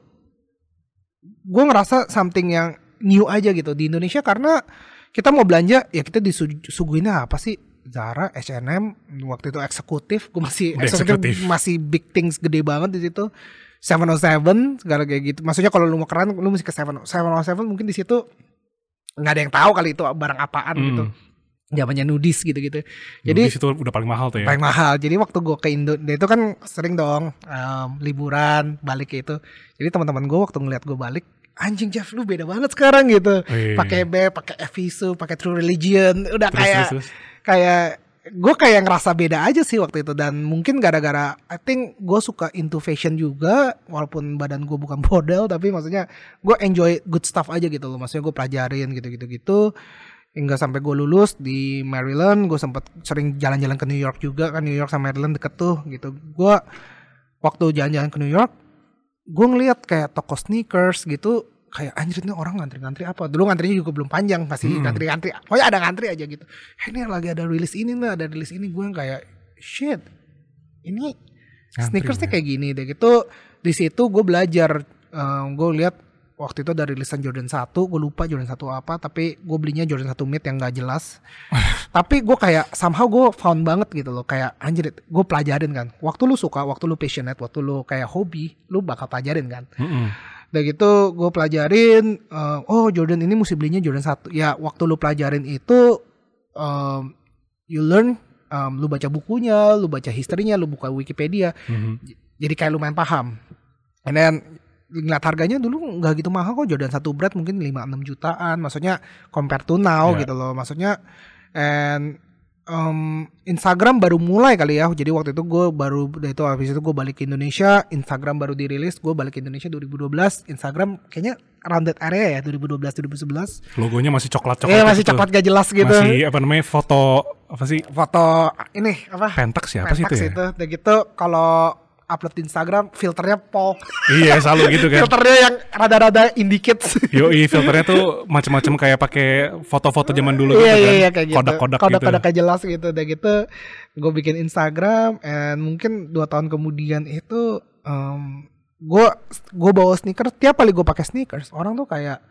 Gue ngerasa something yang new aja gitu di Indonesia karena kita mau belanja ya kita disuguhinnya apa sih Zara, H&M waktu itu eksekutif, gue masih Udah eksekutif eksekutif. masih big things gede banget di situ. 707 segala kayak gitu. Maksudnya kalau lu mau keren lu mesti ke 7 707 mungkin di situ nggak ada yang tahu kali itu barang apaan Hmm. gitu. Zamannya nudis gitu-gitu. Jadi Jadi situ udah paling mahal tuh ya paling mahal. Jadi waktu gue ke Indo, dia itu kan sering dong em, liburan balik ke itu. Jadi teman-teman gue waktu ngeliat gue balik, anjing Jeff lu beda banget sekarang gitu. Wih. Pakai B, pakai Evisu, pakai True Religion, udah Terus, kayak terus, terus. kayak gue kayak ngerasa beda aja sih waktu itu. Dan mungkin gara-gara I think gue suka into fashion juga walaupun badan gue bukan model tapi maksudnya gue enjoy good stuff aja gitu loh. Maksudnya gue pelajarin gitu-gitu gitu hingga sampai gue lulus di Maryland gue sempet sering jalan-jalan ke New York juga kan. New York sama Maryland deket tuh gitu. Gue waktu jalan-jalan ke New York gue ngeliat kayak toko sneakers gitu kayak anjir ini orang ngantri-ngantri apa? Dulu ngantrinya juga belum panjang masih Hmm. ngantri-ngantri. Pokoknya ada ngantri aja gitu. Eh, ini lagi ada rilis ini nih ada rilis ini. Gue yang kayak shit ini sneakersnya ya. kayak gini deh. Gitu. Di situ gue belajar gue lihat waktu itu ada rilisan Jordan 1 gue lupa Jordan 1 apa tapi gue belinya Jordan 1 mid yang gak jelas. Tapi gue kayak somehow gue found banget gitu loh kayak anjir gue pelajarin kan. Waktu lu suka waktu lu passionate waktu lu kayak hobi lu bakal pelajarin kan. Mm-mm. Udah gitu gue pelajarin eh, oh Jordan ini mesti belinya Jordan 1 ya waktu lu pelajarin itu um, you learn um, lu baca bukunya lu baca historinya lu buka Wikipedia. Mhm. jadi kayak lumayan paham. And then ngeliat harganya dulu nggak gitu mahal kok. Jordan satu berat mungkin 5-6 jutaan. Maksudnya compare to now Ya. gitu loh. Maksudnya and um, Instagram baru mulai kali ya. Jadi waktu itu gue baru itu habis itu gue balik ke Indonesia Instagram baru dirilis gue balik ke Indonesia 2012 Instagram kayaknya around that area ya 2012 2011 Logonya masih coklat-coklat eh masih gitu. coklat gak jelas gitu. Masih apa namanya foto apa sih? Foto ini apa? Pentax ya apa sih itu Pentax ya? itu udah gitu. Kalau upload di Instagram filternya pol iya selalu gitu kan. filternya yang rada-rada indicate Yoi filternya tuh macam-macam kayak pakai foto-foto zaman dulu iya gitu iya kan. iya kayak gitu Kodak-kodak kodak-kodak gitu. kayak jelas gitu udah gitu gue bikin Instagram and mungkin dua tahun kemudian itu um, gue gue bawa sneakers tiap kali gue pakai sneakers orang tuh kayak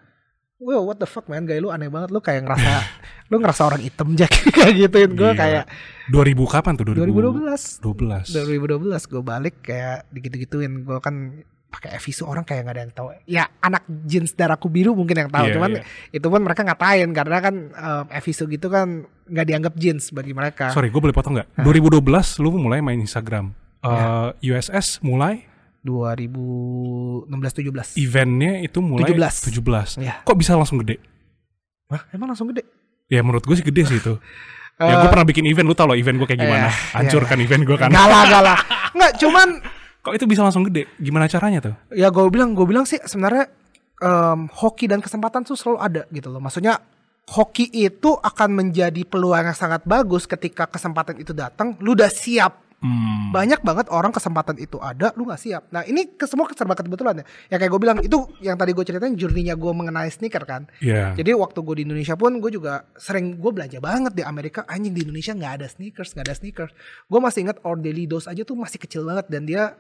Wow, what the fuck man, gaya lu aneh banget, lu kayak ngerasa, lu ngerasa orang hitam Jack kayak gituin gue Iya. kayak 2000 kapan tuh? 2012 2012. 2012 gue balik kayak digitu-gituin gue kan pakai Evisu orang kayak nggak ada yang tahu ya anak jeans darahku biru mungkin yang tahu Iya, cuman iya. itu pun mereka ngatain karena kan um, Evisu gitu kan nggak dianggap jeans bagi mereka Sorry, gue boleh potong nggak? 2012 lu mulai main Instagram. Ya. Eh, USS mulai 2016 17 eventnya itu mulai 17. 17. Iya. Kok bisa langsung gede? Wah emang langsung gede Ya menurut gue sih gede sih itu. ya Eh, gue pernah bikin event, lu tau loh event gue kayak gimana. Iya, Hancurkan event gue kan. Enggak lah, enggak lah. Enggak, cuman Kok itu bisa langsung gede? Gimana caranya tuh? ya gue bilang gue bilang sih sebenarnya em, hoki dan kesempatan tuh selalu ada gitu loh. Maksudnya hoki itu akan menjadi peluang yang sangat bagus ketika kesempatan itu datang, lu udah siap. Hmm. Banyak banget orang kesempatan itu ada, lu nggak siap. Nah ini semua serba kebetulan ya. Ya kayak gue bilang itu yang tadi gue ceritain journey-nya gue mengenai sneaker kan. Iya. Jadi waktu gue di Indonesia pun gue juga sering gue belanja banget di Amerika anjing di Indonesia nggak ada sneakers nggak ada sneakers. Gue masih ingat Ordelidos aja tuh masih kecil banget dan dia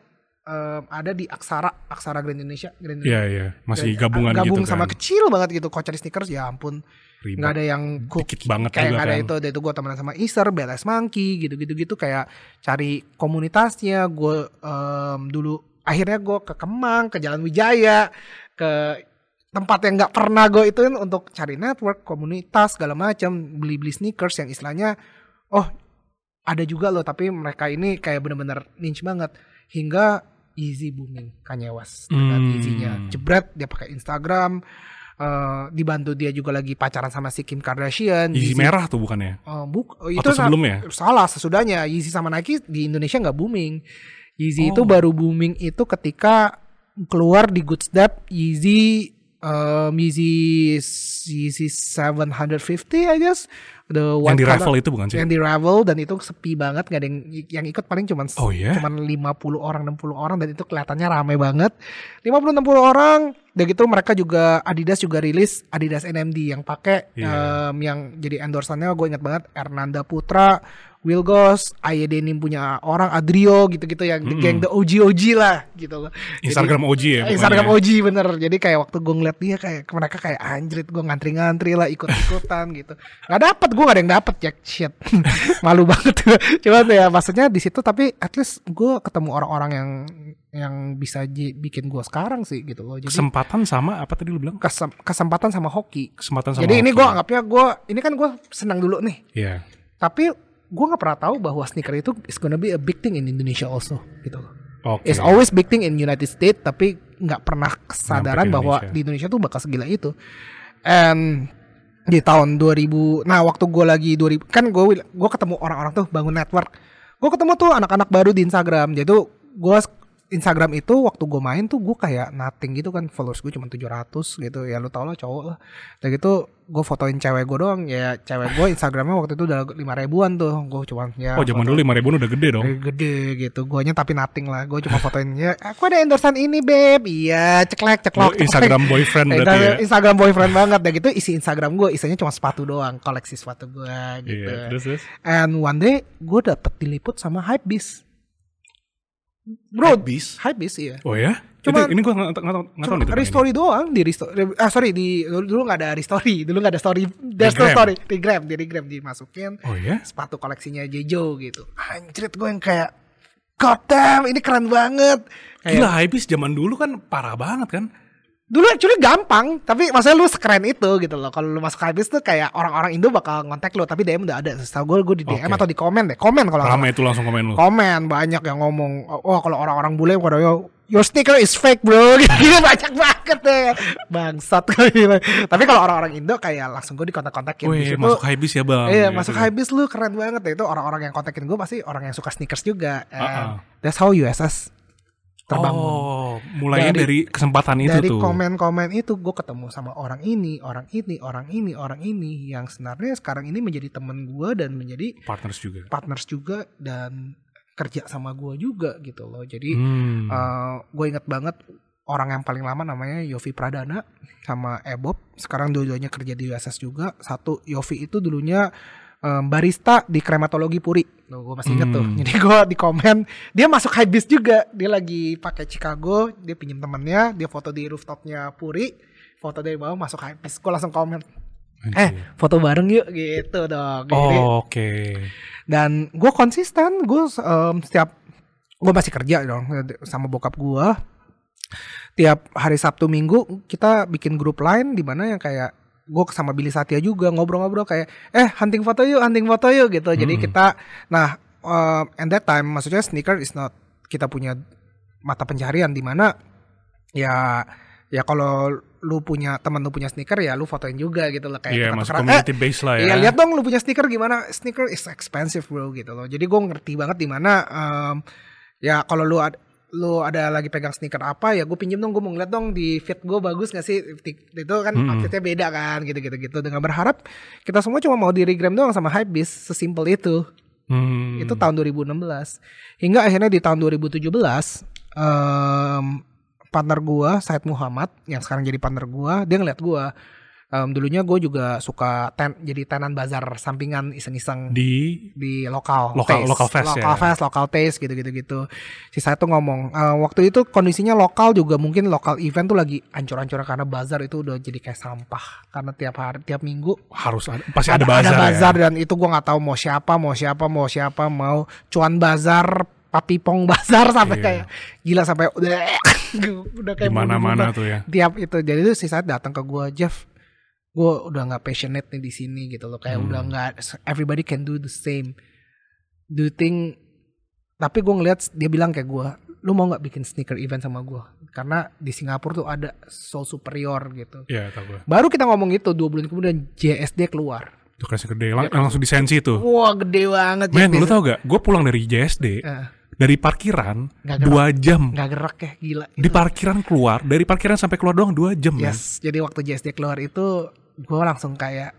em, ada di Aksara, Aksara Grand Indonesia, Grand Iya iya, masih Grand- gabungan gabung gitu sama kan. kecil banget gitu Kocer sneakers ya ampun Ribet. nggak ada yang cook Dikit banget kayak juga ada kan. itu ada itu gue temenan sama Iser, BLS Monkey gitu-gitu gitu kayak cari komunitasnya gue em, dulu akhirnya gue ke Kemang ke Jalan Wijaya ke tempat yang nggak pernah gue ituin untuk cari network komunitas segala macam beli-beli sneakers yang istilahnya oh ada juga loh tapi mereka ini kayak bener-bener niche banget hingga Yeezy booming Kanye West dengan Hmm. Yeezy-nya jebret dia pakai Instagram eh, dibantu dia juga lagi pacaran sama si Kim Kardashian Yeezy merah tuh bukannya? Eh, buk, oh, Atau sa- sebelumnya? salah sesudahnya Yeezy sama Nike di Indonesia nggak booming Yeezy Oh. itu baru booming itu ketika keluar di Good Step Yeezy um, Yeezy Yeezy 750 I guess the Yang one di color- Ravel itu bukan sih? yang di Ravel dan itu sepi banget nggak ada yang yang ikut paling cuman Oh, iya? cuman 50 orang 60 orang dan itu kelihatannya rame banget 50 60 orang dan gitu mereka juga Adidas juga rilis Adidas NMD yang pakai Iya. em, yang jadi endorsannya gue ingat banget Hernanda Putra Will Goss, Aye Denim punya orang Adrio gitu-gitu yang the Mm-mm. gang the OG OG lah gitu loh. Instagram OG ya? pokoknya. Instagram OG bener Jadi kayak waktu gue ngeliat dia kayak mereka kayak anjrit gue ngantri-ngantri lah ikut-ikutan gitu. Gak dapet gue gak ada yang dapet Jack shit. Malu banget. Cuman ya maksudnya di situ tapi at least gue ketemu orang-orang yang yang bisa ji- bikin gue sekarang sih gitu loh. Jadi Kesempatan sama apa tadi lu bilang? kesem- kesempatan sama hoki. Kesempatan sama Jadi ini hoki. gue anggapnya gue ini kan gue senang dulu nih. Iya. Tapi gue nggak pernah tahu bahwa sneaker itu is gonna be a big thing in Indonesia also gitu loh. Oke. It's always big thing in United States tapi nggak pernah kesadaran bahwa di Indonesia tuh bakal segila itu. And di tahun 2000, nah waktu gue lagi 2000 kan gue gue ketemu orang-orang tuh bangun network. Gue ketemu tuh anak-anak baru di Instagram. Jadi tuh gue Instagram itu waktu gue main tuh gue kayak nothing gitu kan followers gue cuma 700 gitu. Ya lu tau lah cowok lah. Dan gitu gue fotoin cewek gue doang. Ya cewek gue Instagramnya waktu itu udah lima ribuan tuh. Gue cuma ya Oh zaman dulu lima ribuan udah gede dong. Gede, gitu. Guanya tapi nothing lah. Gue cuma fotoin ya Aku ada endorsan ini beb. Iya ceklek ceklok ceklek. Instagram boyfriend berarti ya. Instagram, boyfriend banget. Dan gitu isi Instagram gue Isinya cuma sepatu doang. Koleksi sepatu gue gitu. Iya, terus terus. And one day Gue dapet diliput sama Hypebeast Bro Hypebeast? Hypebeast iya Oh ya? Cuma- ini gua nggak nggak tahu nggak tahu nih restory doang di restory ah sorry di dulu, nggak ada restory dulu nggak ada story there's no story di grab di grab dimasukin. Oh ya? sepatu koleksinya Jejo gitu. Anjrit gue yang kayak God damn, ini keren banget. Kayak, Gila Hypebeast zaman dulu kan parah banget kan? Dulu actually gampang, tapi maksudnya lu sekeren itu gitu loh. Kalau lu masuk Hypebeast tuh kayak orang-orang Indo bakal ngontak lu, tapi DM udah ada. Setahu gue, gue di DM Oke. atau di komen deh. Komen kalau Ramai itu langsung komen lu. Komen banyak yang ngomong, oh kalau orang-orang bule pada yo Your sneaker is fake bro Gitu banyak banget deh Bangsat. Tapi kalau orang-orang Indo kayak langsung gue dikontak-kontakin Di Wih, masuk Hypebeast ya bang. Iya Gitu masuk ya. habis lu keren banget deh itu orang-orang yang kontakin gue pasti orang yang suka sneakers juga. And Uh-uh. That's how USS terbangun. Oh, mulainya Dari- dari, kesempatan itu Dari tuh. komen-komen itu gue ketemu sama orang ini, orang ini, orang ini, orang ini yang sebenarnya sekarang ini menjadi temen gue dan menjadi Partners juga. partners juga dan kerja sama gue juga gitu loh. Jadi Hmm. gue inget banget orang yang paling lama namanya Yofi Pradana sama Ebob. Sekarang dua-duanya kerja di USS juga. Satu Yofi itu dulunya em, barista di krematologi Puri. Tuh, gue masih inget tuh. Hmm. Jadi gue di komen dia masuk Hypebeast juga. Dia lagi pakai Chicago. Dia pinjam temennya. Dia foto di rooftopnya Puri. Foto dari bawah masuk Hypebeast. Gue langsung komen. Eh foto bareng yuk gitu dong. Oh, Oke. dan gue konsisten gue em, setiap gue masih kerja dong sama bokap gue tiap hari Sabtu Minggu kita bikin grup lain di mana yang kayak gue sama Billy Satya juga ngobrol-ngobrol kayak eh hunting foto yuk hunting foto yuk gitu jadi Hmm. kita nah em, and that time maksudnya sneaker is not kita punya mata pencarian di mana ya ya kalau lu punya teman lu punya sneaker ya lu fotoin juga gitu loh kayak tukar-tukaran. masuk Eh, community base lah ya. Iya lihat dong lu punya sneaker gimana sneaker is expensive bro gitu loh jadi gue ngerti banget di mana em, ya kalau lu ad- lu ada lagi pegang sneaker apa ya gue pinjem dong gue mau ngeliat dong di fit gue bagus gak sih itu kan Mm-mm. outfitnya beda kan gitu gitu gitu dengan berharap kita semua cuma mau di regram doang sama Hypebeast sesimpel itu Hmm. itu tahun 2016 hingga akhirnya di tahun 2017 em, partner gua Said Muhammad yang sekarang jadi partner gua dia ngeliat gua Em, dulunya gue juga suka ten, jadi tenan bazar sampingan iseng-iseng Di di lokal Lokal- taste. lokal fest lokal ya. fest, lokal taste gitu-gitu gitu. Si saya tuh ngomong eh, waktu itu kondisinya lokal juga mungkin lokal event tuh lagi ancur-ancur karena bazar itu udah jadi kayak sampah karena tiap hari tiap minggu harus ada pasti ada, bazar, ada bazar ya. dan itu gua nggak tahu mau siapa mau siapa mau siapa mau cuan bazar papipong bazar sampai Iya. kayak gila sampai udah udah kayak mana-mana berubah. tuh ya. tiap itu jadi itu si saat datang ke gua Jeff gua udah nggak passionate nih di sini gitu loh kayak Hmm. udah nggak everybody can do the same do you think tapi gue ngeliat dia bilang kayak gua lu mau nggak bikin sneaker event sama gua karena di Singapura tuh ada Soul Superior gitu Iya, tahu gue. baru kita ngomong itu dua bulan kemudian JSD keluar Itu kelasnya gede, lang- langsung di sensi tuh. wah gede banget Men, JSD. lu tau gak? Gue pulang dari JSD, Eh, dari parkiran gerak. dua jam. nggak gerak ya gila Di parkiran keluar, dari parkiran sampai keluar doang dua jam. Yes, jadi waktu JSD keluar itu gue langsung kayak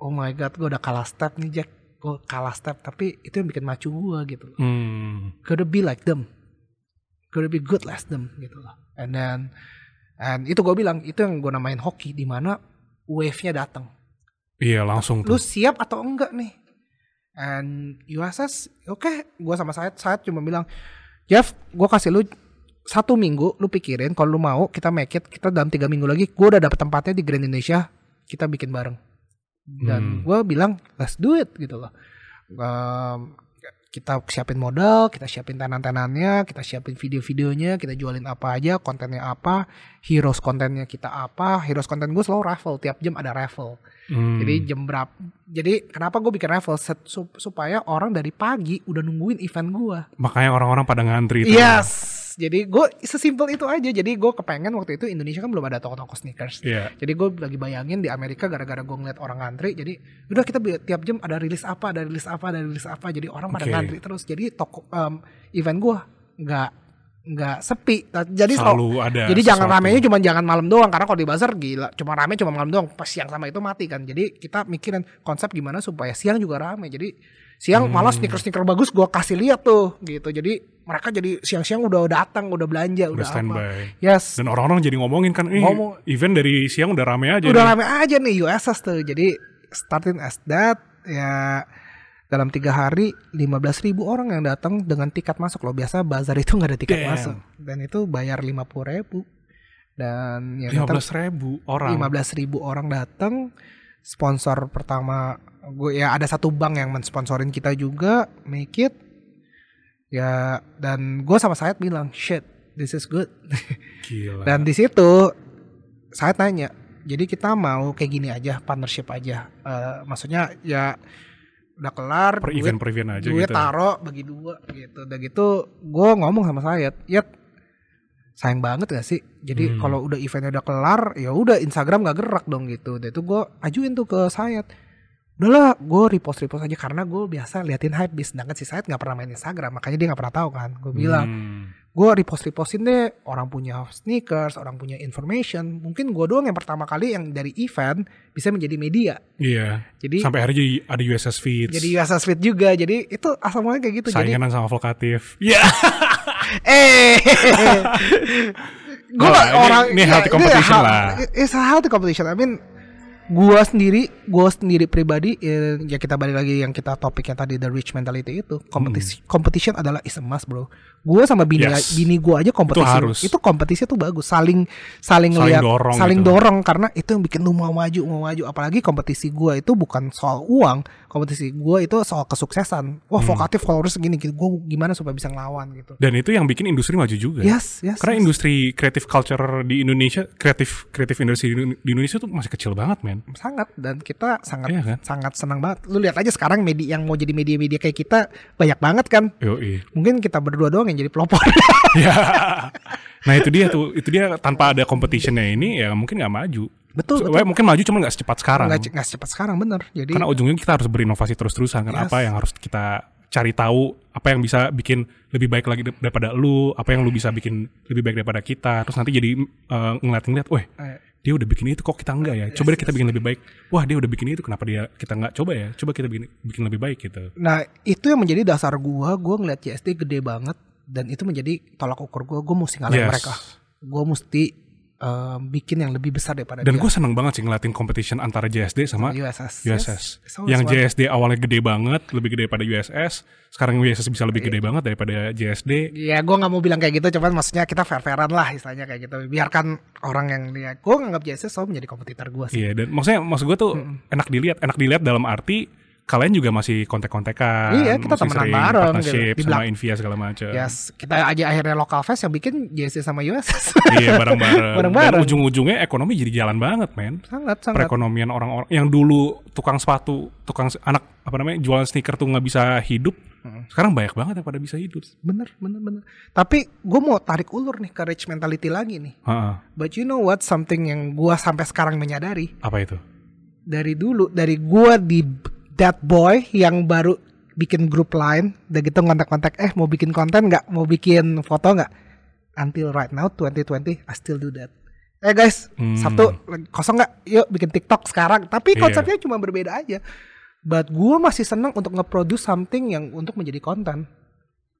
oh my god, gue udah kalah step nih Jack, gue kalah step tapi itu yang bikin macu gue gitu. Hmm. Gotta be like them, gotta be good like them gitu loh. And then, and itu gue bilang itu yang gue namain hoki di mana wave-nya datang. Iya, langsung Lu tuh. siap atau enggak nih? And USS, oke, gue sama saya, saya cuma bilang, Jeff, gue kasih lu satu minggu, lu pikirin kalau lu mau kita make it, kita dalam tiga minggu lagi, gue udah dapet tempatnya di Grand Indonesia, kita bikin bareng. Dan Hmm. gue bilang, let's do it gitu loh. Um, kita siapin modal, kita siapin tenan-tenannya, kita siapin video-videonya, kita jualin apa aja, kontennya apa, heroes kontennya kita apa, heroes konten gue selalu raffle, tiap jam ada raffle. Hmm. Jadi jam berapa? Jadi kenapa gue bikin raffle Set- sup- supaya orang dari pagi udah nungguin event gue. Makanya orang-orang pada ngantri tuh. Yes. Jadi gue sesimpel itu aja. Jadi gue kepengen waktu itu Indonesia kan belum ada toko-toko sneakers. Iya. Jadi gue lagi bayangin di Amerika gara-gara gue ngeliat orang ngantri. Jadi udah kita tiap jam ada rilis apa, ada rilis apa, ada rilis apa. Jadi orang pada Oke. ngantri terus. Jadi toko em, event gue nggak nggak sepi. Nah, Jadi Selalu ada. jadi jangan sesuatu. ramenya cuma jangan malam doang karena kalau di bazar gila cuma rame cuma malam doang pas siang sama itu mati kan jadi kita mikirin konsep gimana supaya siang juga rame jadi siang Hmm. malah sneaker sneaker bagus gua kasih lihat tuh gitu jadi mereka jadi siang-siang udah datang udah belanja udah, udah apa standby. yes Dan orang-orang jadi ngomongin kan, ini Ngomong. event dari siang udah rame aja. udah nih. rame aja nih USS tuh jadi starting as that ya dalam tiga hari 15.000 ribu orang yang datang dengan tiket masuk loh biasa bazar itu nggak ada tiket Damn. masuk dan itu bayar 50.000 ribu dan yang datang 15 ribu orang. 15 ribu orang datang sponsor pertama gue ya ada satu bank yang mensponsorin kita juga make it. Ya dan gue sama Sayat bilang shit this is good. Gila. dan di situ saya tanya jadi kita mau kayak gini aja partnership aja? Eh, maksudnya ya udah kelar per event per event aja duit gitu. taro bagi dua gitu. Udah gitu gue ngomong sama Sayat ya sayang banget gak sih? Jadi Hmm. kalau udah eventnya udah kelar ya udah Instagram gak gerak dong gitu. Dan itu gue ajuin tuh ke Sayat udahlah gue repost repost aja karena gue biasa liatin hype bis sedangkan si Sayat nggak pernah main Instagram makanya dia nggak pernah tahu kan gue bilang Hmm. gue repost repostin deh orang punya sneakers orang punya information mungkin gue doang yang pertama kali yang dari event bisa menjadi media Iya. jadi Sampai akhirnya jadi ada USS Feeds. jadi USS Fit juga jadi itu asal mulanya kayak gitu jadi sainganan sama Vokatif. Iya. eh gue ini- orang ini healthy competition hal- lah. it's a healthy competition I mean gua sendiri gua sendiri pribadi eh, ya kita balik lagi yang kita topiknya tadi the rich mentality itu kompetisi competition adalah is a must bro gua sama bini Hmm. Yes. bini gua aja kompetisi harus. itu kompetisi tuh bagus saling saling, Saling lihat dorong saling gitu. dorong karena itu yang bikin lu mau maju mau maju apalagi kompetisi gua itu bukan soal uang kompetisi gua itu soal kesuksesan wah Hmm. vokatif followers segini gitu gua gimana supaya bisa ngelawan gitu Dan itu yang bikin industri maju juga. yes yes Karena yes. industri creative culture di Indonesia, kreatif kreatif industri di di Indonesia tuh masih kecil banget, men. sangat dan kita sangat Iya kan? sangat senang banget. Lu lihat aja sekarang media yang mau jadi media-media kayak kita banyak banget kan. Yoi. Mungkin kita berdua doang yang jadi pelopor. ya. Nah itu dia tuh, itu dia tanpa ada competitionnya ini ya mungkin nggak maju. Betul, So, betul. mungkin maju cuma nggak secepat sekarang. Nggak, secepat sekarang bener. Jadi Karena ujungnya kita harus berinovasi terus-terusan kan. Yes. Apa yang harus kita cari tahu, apa yang bisa bikin lebih baik lagi daripada lu, apa yang lu bisa bikin lebih baik daripada kita. Terus nanti jadi eh, ngeliat-ngeliat, weh Eh. dia udah bikin itu kok kita enggak ya. Coba deh kita bikin lebih baik. Wah dia udah bikin itu, kenapa dia kita nggak coba ya? Coba kita bikin bikin lebih baik gitu. nah itu yang menjadi dasar gua. Gua ngeliat CSD gede banget dan itu menjadi tolak ukur gua. Gua mesti ngalahin Yes. mereka. Gua mesti eh, bikin yang lebih besar daripada Dan gue seneng banget sih ngeliatin competition antara JSD sama USS. USS. Yes. Yang JSD awalnya gede banget, lebih gede daripada USS. Sekarang USS bisa lebih gede banget daripada JSD. Ya gue nggak mau bilang kayak gitu, cuman maksudnya kita fair-fairan lah istilahnya kayak gitu. Biarkan orang yang lihat. Gue nganggap JSS selalu menjadi kompetitor gue sih. Iya, dan maksudnya maksud gue tuh enak dilihat, enak dilihat dalam arti kalian juga masih kontek-kontekan, Iya, kita masih temenan bareng partnership gitu. Di sama Invia segala macam. Yes, kita aja akhirnya local fest yang bikin JSS sama USS. Iya, bareng-bareng. Bareng-bareng. Dan ujung-ujungnya ekonomi jadi jalan banget, men. sangat sangat. Perekonomian orang-orang yang dulu tukang sepatu, tukang anak apa namanya jualan sneaker tuh nggak bisa hidup. Sekarang banyak banget yang pada bisa hidup. Bener, bener, bener. Tapi gue mau tarik ulur nih ke rich mentality lagi nih. Heeh. But you know what? Something yang gue sampai sekarang menyadari Apa itu? dari dulu, dari gue di that boy yang baru bikin grup lain, udah gitu kontak-kontak, eh mau bikin konten nggak? Mau bikin foto nggak? Until right now 2020, I still do that. Eh guys, Hmm. Sabtu kosong nggak? Yuk bikin TikTok sekarang. Tapi Iya. konsepnya cuma berbeda aja. But gue masih senang untuk nge-produce something yang untuk menjadi konten.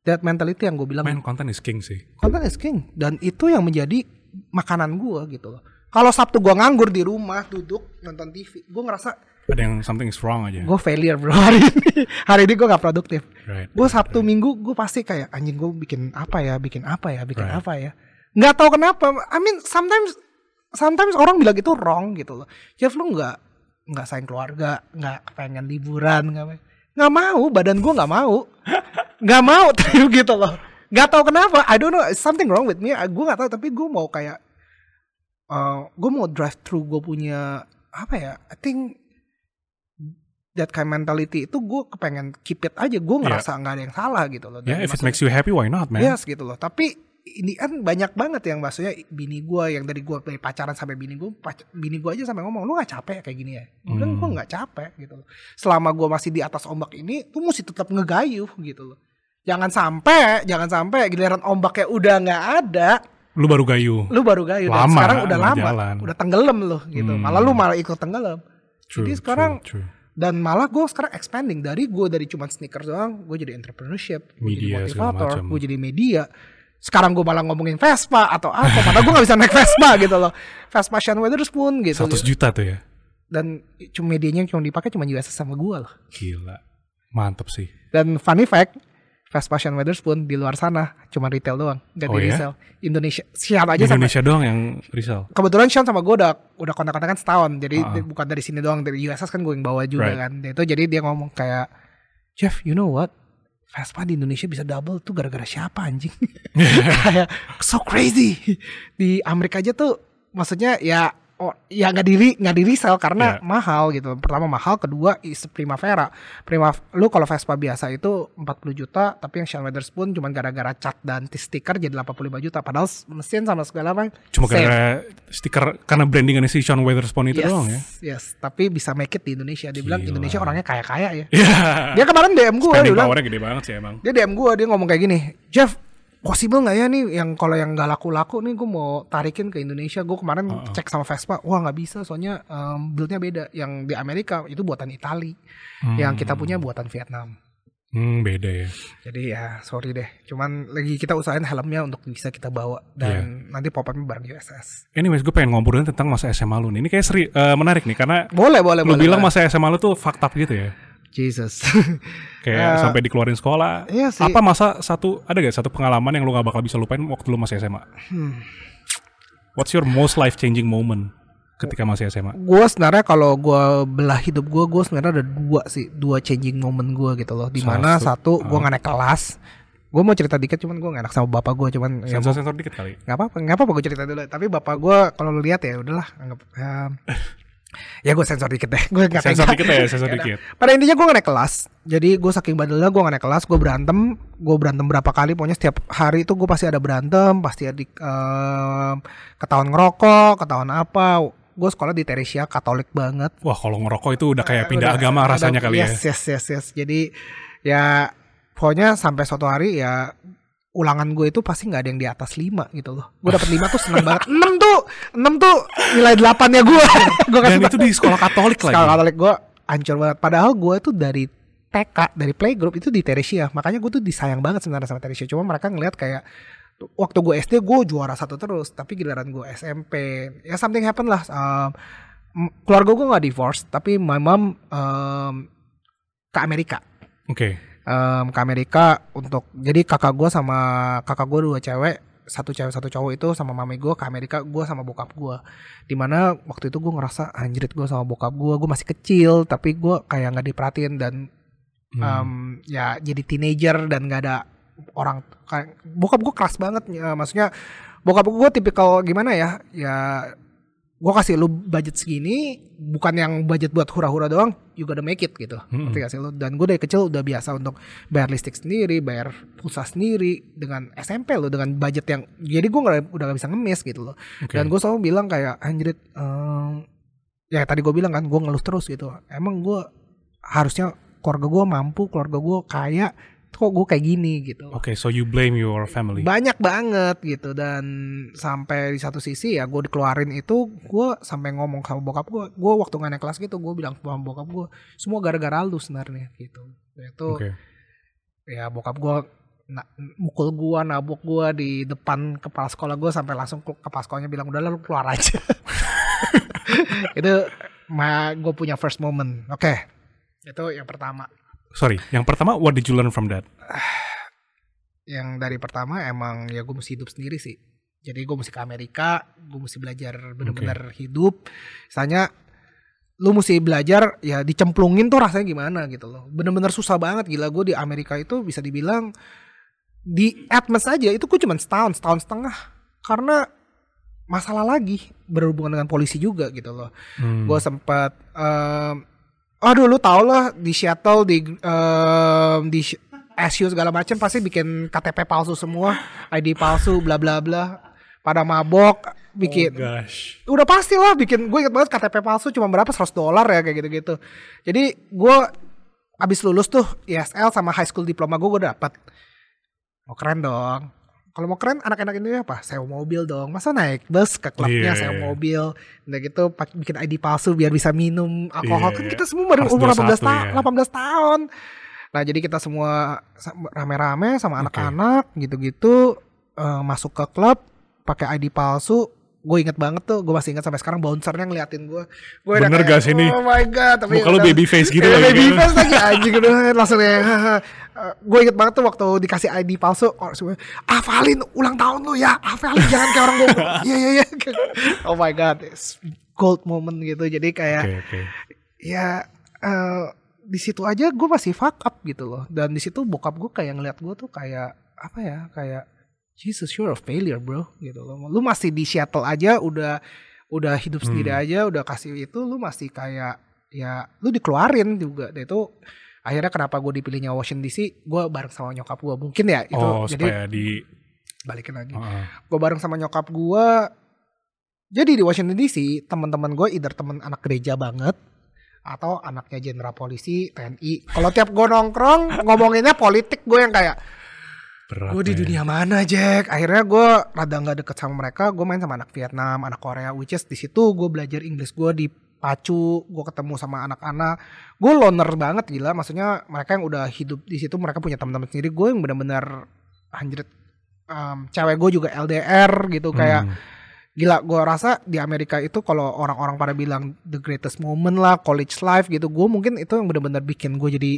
That mentality yang gue bilang Main konten is king sih. konten is king dan itu yang menjadi makanan gue gitu loh. Kalau Sabtu gue nganggur di rumah duduk nonton TV, gue ngerasa Ada yang something is wrong aja. gue failure bro hari ini. Hari ini gue gak produktif. Right. Gue Sabtu Minggu gue pasti kayak anjing gue bikin apa ya, bikin apa ya, bikin Right. apa ya. Nggak tahu kenapa. I mean sometimes sometimes orang bilang itu wrong gitu loh. Jeff lu nggak nggak sayang keluarga, nggak pengen liburan, nggak nggak mau. Badan gue nggak mau, nggak mau terus gitu loh. Nggak tahu kenapa. I don't know something wrong with me. Gue nggak tahu tapi gue mau kayak gue mau drive through gue punya apa ya? I think that kind mentality itu gue kepengen keep it aja. Gue ngerasa nggak ada yang salah gitu loh. Yeah, if it makes you happy, why not, man? Yes gitu loh. Tapi ini kan banyak banget yang maksudnya bini gue yang dari gue dari pacaran sampai bini gue, bini gue aja sampai ngomong lu nggak capek kayak gini ya? Gue bilang Hmm. gue nggak capek gitu loh. Selama gue masih di atas ombak ini, tuh mesti tetap ngegayuh gitu loh. Jangan sampai, jangan sampai giliran ombaknya udah nggak ada, Lu baru gayu. lu baru gayuh. Dan Lama, sekarang udah lama, jalan. udah tenggelam loh gitu. Hmm. Malah lu malah ikut tenggelam. True, Jadi sekarang true, true. Dan malah gue sekarang expanding dari gue dari cuma sneakers doang, gue jadi entrepreneurship, gue jadi motivator, gue jadi media. Sekarang gue malah ngomongin Vespa atau apa, padahal gue gak bisa naik Vespa gitu loh. Vespa Sean Weatherspoon gitu. 100 juta tuh ya. Dan cuma medianya yang cuma dipakai cuma USS sama gue loh. Gila. Mantep sih. Dan funny fact, Vespa Sean Weatherspoon di luar sana cuma retail doang, gak Oh di ya? resell. Indonesia, Sean aja Di sama Indonesia doang yang risal. kebetulan Sean sama gue udah udah kontak-kontakan setahun jadi Ah. di- bukan dari sini doang dari USS kan gue yang bawa juga Right. kan itu jadi dia ngomong kayak Jeff you know what Vespa di Indonesia bisa double tuh gara-gara siapa anjing kayak so crazy di Amerika aja tuh maksudnya ya oh, ya nggak diri nggak di resell karena Yeah. mahal gitu pertama mahal kedua is Primavera Prima lu kalau Vespa biasa itu 40 juta tapi yang Sean Weatherspoon cuma gara-gara cat dan stiker jadi 85 juta padahal mesin sama segala macam Cuma same. gara stiker karena brandingannya si Sean Weatherspoon itu yes, doang ya. Yes, tapi bisa make it di Indonesia. Dia bilang Gila. Indonesia orangnya kaya-kaya ya. Iya. Dia kemarin DM gue, dia bilang, gede banget sih emang. dia DM gue, dia ngomong kayak gini, Jeff, possible nggak ya nih yang kalau yang gak laku-laku nih gue mau tarikin ke Indonesia. Gue kemarin Uh-uh. cek sama Vespa, wah nggak bisa, soalnya um, buildnya beda. Yang di Amerika itu buatan Itali, Hmm. yang kita punya buatan Vietnam. Hmm, beda ya. Jadi ya sorry deh, cuman lagi kita usahain helmnya untuk bisa kita bawa dan nanti pop upnya bareng USS. Anyways, gue pengen ngobrolin tentang masa SMA lu nih. Ini kayak seri, eh, menarik nih karena Boleh, boleh, lu boleh. bilang boleh. masa SMA lu tuh fucked up gitu ya. Jesus. Kayak Eh, sampai dikeluarin sekolah. iya sih. Apa masa satu ada gak satu pengalaman yang lu gak bakal bisa lupain waktu lu masih SMA? Hmm. What's your most life changing moment ketika masih SMA? gue sebenarnya kalau gue belah hidup gue gue sebenarnya ada dua sih dua changing moment gue gitu loh di mana Satu, satu gue nggak naik kelas gue mau cerita dikit cuman gue gak enak sama bapak gue cuman ya Sensor sensor dikit kali. nggak apa-apa nggak apa-apa gue cerita dulu tapi bapak gue kalau lu lihat ya udahlah anggap em, ya gue sensor dikit deh gue nggak Sensor dikit ya, sensor Yaudah. dikit. pada intinya gue gak naik kelas jadi gue saking badelnya gue gak naik kelas gue berantem gue berantem berapa kali pokoknya setiap hari itu gue pasti ada berantem pasti ada em, ketahuan ngerokok ketahuan apa gue sekolah di Teresia Katolik banget Wah, kalau ngerokok itu udah kayak Eh, pindah udah agama rasanya kali yes, ya. Yes, yes, yes. Jadi ya pokoknya sampai suatu hari ya ulangan gue itu pasti nggak ada yang di atas 5 gitu loh. Gue dapet 5 tuh seneng banget. 6 tuh, 6 tuh nilai 8 ya gue. gue Dan itu di sekolah Katolik lagi. Sekolah Katolik gue hancur banget. Padahal gue tuh dari TK, dari playgroup itu di Teresia. Makanya gue tuh disayang banget sebenarnya sama Teresia. Cuma mereka ngeliat kayak waktu gue SD gue juara satu terus tapi giliran gue SMP ya something happen lah Um, keluarga gue nggak divorce tapi my mom um, ke Amerika Oke. Em, ke Amerika untuk jadi kakak gue sama kakak gue dua cewek satu cewek satu cowok itu sama mami gue ke Amerika gue sama bokap gue di mana waktu itu gue ngerasa anjrit gue sama bokap gue gue masih kecil tapi gue kayak nggak diperhatiin dan Hmm. em, ya jadi teenager dan nggak ada orang kayak bokap gue keras banget ya, maksudnya bokap gue tipikal gimana ya ya gue kasih lu budget segini bukan yang budget buat hura-hura doang you gotta make it gitu. Gak sih lu? Dan gue dari kecil udah biasa untuk bayar listrik sendiri bayar pulsa sendiri dengan SMP lo dengan budget yang jadi gue nggak udah gak bisa ngemis gitu loh. Oke. dan gue selalu bilang kayak anjrit em, ya tadi gue bilang kan gue ngeluh terus gitu. Emang gue harusnya keluarga gue mampu keluarga gue kaya kok gue kayak gini gitu. Oke, so you blame your family. banyak banget gitu. Dan sampai di satu sisi ya gue dikeluarin itu gue sampai ngomong sama bokap gue gue waktu nggak naik kelas gitu gue bilang sama bokap gue semua gara-gara lu sebenarnya gitu. Itu Oke. ya bokap gue na- mukul gue nabok gue di depan kepala sekolah gue sampai langsung ke kepala sekolahnya bilang udah lu keluar aja. Itu ma gue punya first moment. Oke. Itu yang pertama Sorry, yang pertama what did you learn from that? yang dari pertama emang ya gue mesti hidup sendiri sih. Jadi gue mesti ke Amerika gue mesti belajar bener-bener hidup. Misalnya lu mesti belajar ya dicemplungin tuh rasanya gimana gitu loh. Bener-bener susah banget gila. Gue di Amerika itu bisa dibilang di Atmos aja itu gue cuma setahun setahun setengah. Karena masalah lagi berhubungan dengan polisi juga gitu loh. Hmm. gue sempat em, aduh lu tau lah di Seattle di em, di SU segala macam pasti bikin KTP palsu semua. ID palsu bla bla bla. Pada mabok bikin Oh gosh. udah pasti lah bikin gue inget banget KTP palsu cuma berapa? 100 dolar ya kayak gitu-gitu. Jadi gue abis lulus tuh ISL sama high school diploma gue gue dapet. Mau keren dong kalau mau keren anak-anak ini apa? Sewa mobil dong. Masa naik bus ke klubnya Iya, sewa mobil? Udah gitu bikin ID palsu biar bisa minum alkohol. Iya, kan kita semua baru umur 18 21 tahun ya. 18 tahun. Nah jadi kita semua rame-rame sama anak-anak gitu-gitu eh, masuk ke klub pakai ID palsu gue inget banget tuh gue masih inget sampai sekarang bouncernya ngeliatin gue gue Bener kayak, gak sih nih? oh my god tapi udah- baby face gitu Iya, lagi baby kan? face lagi anjing udah langsung ya gue inget banget tuh waktu dikasih ID palsu orang semua hafalin ulang tahun lu ya hafalin jangan kayak orang gue iya iya iya oh my god it's gold moment gitu jadi kayak Oke, oke. ya eh, di situ aja gue masih fuck up gitu loh dan di situ bokap gue kayak ngeliat gue tuh kayak apa ya kayak Jesus you're a failure bro. Gitu loh. Lu masih di Seattle aja udah udah hidup sendiri Hmm. aja udah kasih itu lu masih kayak ya lu dikeluarin juga. Dan itu akhirnya kenapa gue dipilihnya Washington DC gue bareng sama nyokap gue mungkin ya itu oh, jadi di balikin lagi. Heeh. gue bareng sama nyokap gue jadi di Washington DC teman-teman gue either teman anak gereja banget atau anaknya jenderal polisi TNI kalau tiap gue nongkrong ngomonginnya politik gue yang kayak berat. gue di dunia mana Jack? Akhirnya gue rada nggak deket sama mereka gue main sama anak Vietnam anak Korea which is di situ gue belajar Inggris gue di pacu gue ketemu sama anak-anak. Gue loner banget gila. Maksudnya mereka yang udah hidup di situ mereka punya teman-teman sendiri. Gue yang benar-benar anjir um, cewek gue juga LDR gitu kayak Hmm. gila. Gue rasa di Amerika itu kalau orang-orang pada bilang the greatest moment lah college life gitu gue mungkin itu yang benar-benar bikin gue jadi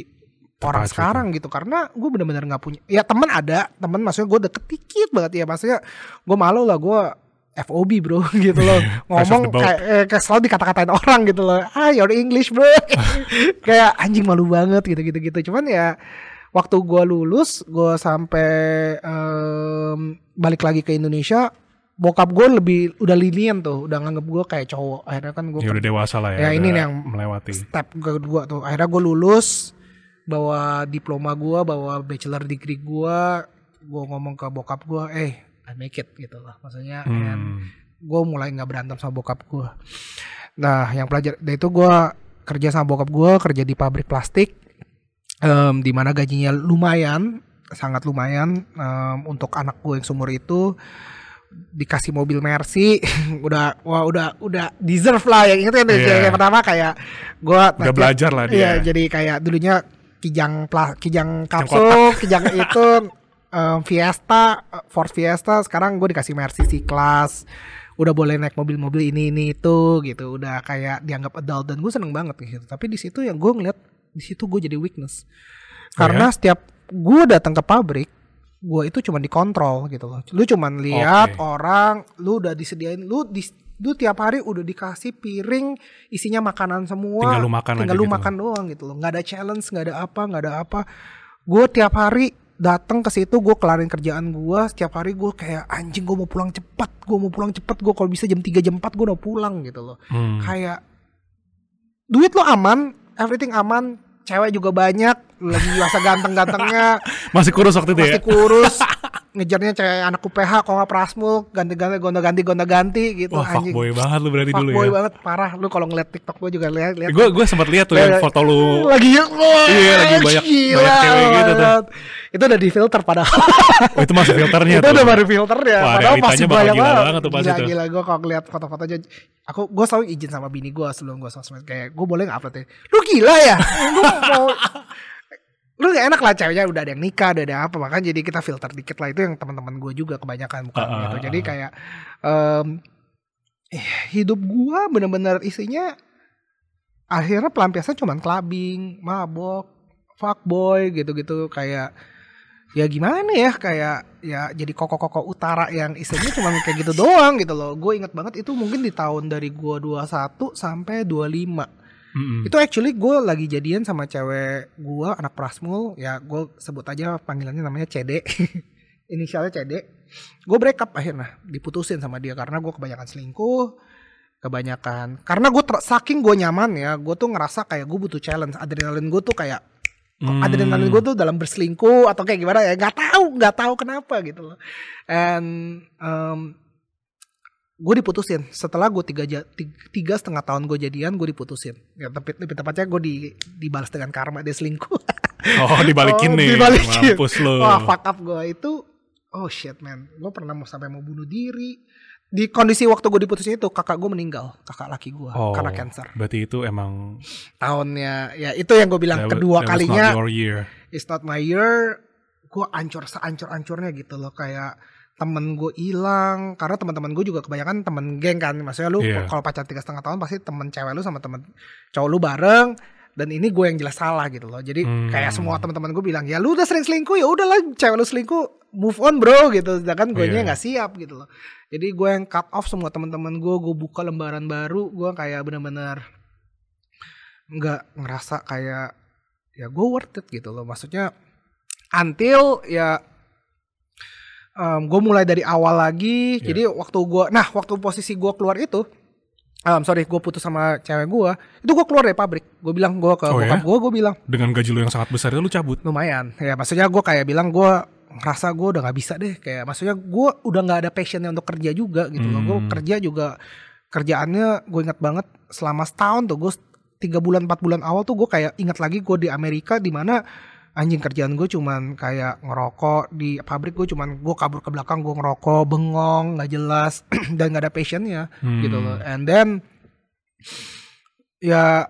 orang sekarang gitu karena gue benar-benar nggak punya ya teman ada teman maksudnya gue deket dikit banget ya maksudnya gue malu lah gue FOB bro gitu loh. Ngomong kayak, eh, kayak selalu dikata-katain orang gitu loh. Ah your English bro. Kayak anjing malu banget gitu gitu gitu cuman ya waktu gue lulus gue sampai em, balik lagi ke Indonesia bokap gue lebih udah linian tuh udah nganggep gue kayak cowok. Akhirnya kan gue Ya udah dewasa lah ya. Ya, ini yang- melewati. step kedua tuh. Akhirnya gue lulus bawa diploma gue bawa bachelor degree gue gue ngomong ke bokap gue eh I make it gitu lah maksudnya and Hmm. gue mulai nggak berantem sama bokap gue nah yang pelajar dari itu gue kerja sama bokap gue kerja di pabrik plastik em, di mana gajinya lumayan sangat lumayan em, untuk anak gue yang seumur itu dikasih mobil Mercy udah wah udah udah deserve lah yang itu kan Iya. yang pertama kayak gue Udah belajar lah Iya, dia. jadi kayak dulunya kijang pla, kijang kapsul, kijang itu eh, Fiesta, Ford Fiesta, sekarang gue dikasih Mercy C Class. Udah boleh naik mobil-mobil ini ini itu gitu. Udah kayak dianggap adult dan gue seneng banget gitu. Tapi di situ yang gue ngeliat di situ gue jadi weakness. Karena setiap gue datang ke pabrik, gue itu cuma dikontrol gitu loh. Lu cuman lihat Oke. orang, lu udah disediain, lu di lu tiap hari udah dikasih piring isinya makanan semua. Tinggal lu makan tinggal aja lu gitu. makan doang gitu loh. Nggak ada challenge, nggak ada apa, nggak ada apa. Gue tiap hari datang ke situ gue kelarin kerjaan gue setiap hari gue kayak anjing gue mau pulang cepat gue mau pulang cepat gue kalau bisa jam 3 jam 4 gue udah pulang gitu loh Hmm. kayak duit lo aman everything aman cewek juga banyak lagi masa ganteng-gantengnya. Masih kurus waktu itu ya? masih kurus. Ngejarnya cewek anak UPH kalau nggak prasmul? Ganti-ganti gonta-ganti gonta-ganti gitu Wah fuckboy banget lu berarti dulu Fuckboy ya. banget parah. Lu kalau ngeliat TikTok gue juga lihat lihat Gue gue sempat lihat tuh Ya, yang foto lu. lagi wah, Iya, lagi banyak- gila banyak cewek gitu tuh. itu udah di filter padahal. Oh, itu masuk filternya itu tuh. udah baru filter ya Wah, padahal masih banyak gila banget. banget tuh pas gila, itu. gila gue kalau ngeliat foto-fotonya aku gue selalu izin sama bini gue sebelum gue sosmed. Kayak gue boleh nggak upload ya lu gila ya? Lu mau lu gak enak lah ceweknya udah ada yang nikah udah ada apa makanya jadi kita filter dikit lah. Itu yang teman-teman gue juga kebanyakan bukan ah, gitu. Jadi kayak eh, hidup gue bener-bener isinya akhirnya pelampiasan cuman clubbing mabok fuckboy gitu-gitu. Kayak ya gimana ya kayak ya jadi koko-koko utara yang isinya cuma kayak gitu doang gitu loh. Gue inget banget itu mungkin di tahun dari gue 21 sampai 25 Mm-mm. itu actually gue lagi jadian sama cewek gue anak prasmul. Ya gue sebut aja panggilannya namanya CD inisialnya CD gue break up akhirnya diputusin sama dia karena gue kebanyakan selingkuh kebanyakan karena gue saking gue nyaman ya gue tuh ngerasa kayak gue butuh challenge. Adrenalin gue tuh kayak Hmm. adrenalin gue tuh dalam berselingkuh atau kayak gimana ya? Nggak tahu nggak tahu kenapa gitu loh. And um, gue diputusin. Setelah gue tiga, tiga, tiga setengah tahun gue jadian gue diputusin. Ya tapi lebih tepatnya gue di dibalas dengan karma dia selingkuh. Oh dibalikin Oh, nih. dibalikin. Mampus lu. wah fuck up gue itu oh shit man. Gue pernah mau sampai mau bunuh diri. Di kondisi waktu gue diputusin itu kakak gue meninggal. Kakak laki gue Oh, karena cancer. Berarti itu emang tahunnya ya itu yang gue bilang that- kedua that kalinya not your year. it's not my year. Gue ancur seancur-ancurnya gitu loh. Kayak temen gue hilang. Karena teman-teman gue juga kebanyakan temen geng kan. Maksudnya lu Iya. kalau pacar tiga setengah tahun pasti temen cewek lu sama temen cowok lu bareng. Dan ini gue yang jelas salah gitu loh. Jadi Hmm. kayak semua teman-teman gue bilang ya lu udah sering selingkuh ya udahlah cewek lu selingkuh move on bro gitu. Sedangkan gue nya Iya. nggak siap gitu loh. Jadi gue yang cut off semua teman-teman gue gue buka lembaran baru gue kayak bener-bener nggak ngerasa kayak ya gue worth it gitu loh. Maksudnya until ya gue mulai dari awal lagi Iya. jadi waktu gue nah waktu posisi gue keluar itu um, sorry gue putus sama cewek gue itu gue keluar dari pabrik gue bilang gue ke Oh, bokap ya? gue gue bilang Dengan gaji lu yang sangat besar itu lu cabut. lumayan ya maksudnya gue kayak bilang gue ngerasa gue udah nggak bisa deh kayak maksudnya gue udah nggak ada passionnya untuk kerja juga gitu loh gue Hmm. kerja juga kerjaannya gue ingat banget selama setahun tuh gue tiga bulan empat bulan awal tuh gue kayak ingat lagi gue di Amerika di mana anjing kerjaan gue cuman kayak ngerokok di pabrik gue cuman gue kabur ke belakang gue ngerokok bengong nggak jelas dan nggak ada passionnya Hmm. gitu loh and then ya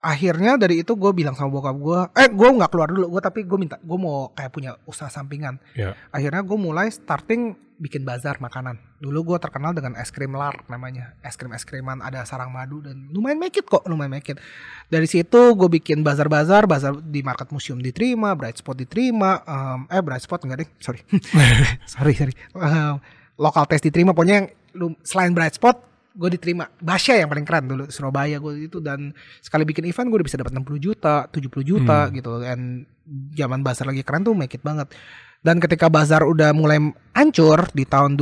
akhirnya dari itu gue bilang sama bokap gue eh gue nggak keluar dulu gue tapi gue minta gue mau kayak punya usaha sampingan. Ya. akhirnya gue mulai starting bikin bazar makanan. Dulu gue terkenal dengan es krim lark namanya. Es krim es kriman ada sarang madu dan lumayan make it kok lumayan make it. Dari situ gue bikin bazar bazar bazar di market museum diterima bright spot diterima em, eh bright spot enggak deh sorry. Sorry sorry. Em, lokal test diterima pokoknya yang selain bright spot gue diterima. Basya yang paling keren dulu Surabaya gue itu. Dan sekali bikin event gue udah bisa dapat 60 juta 70 juta Hmm. gitu. And zaman bazar lagi keren tuh make it banget. Dan ketika bazar udah mulai hancur di tahun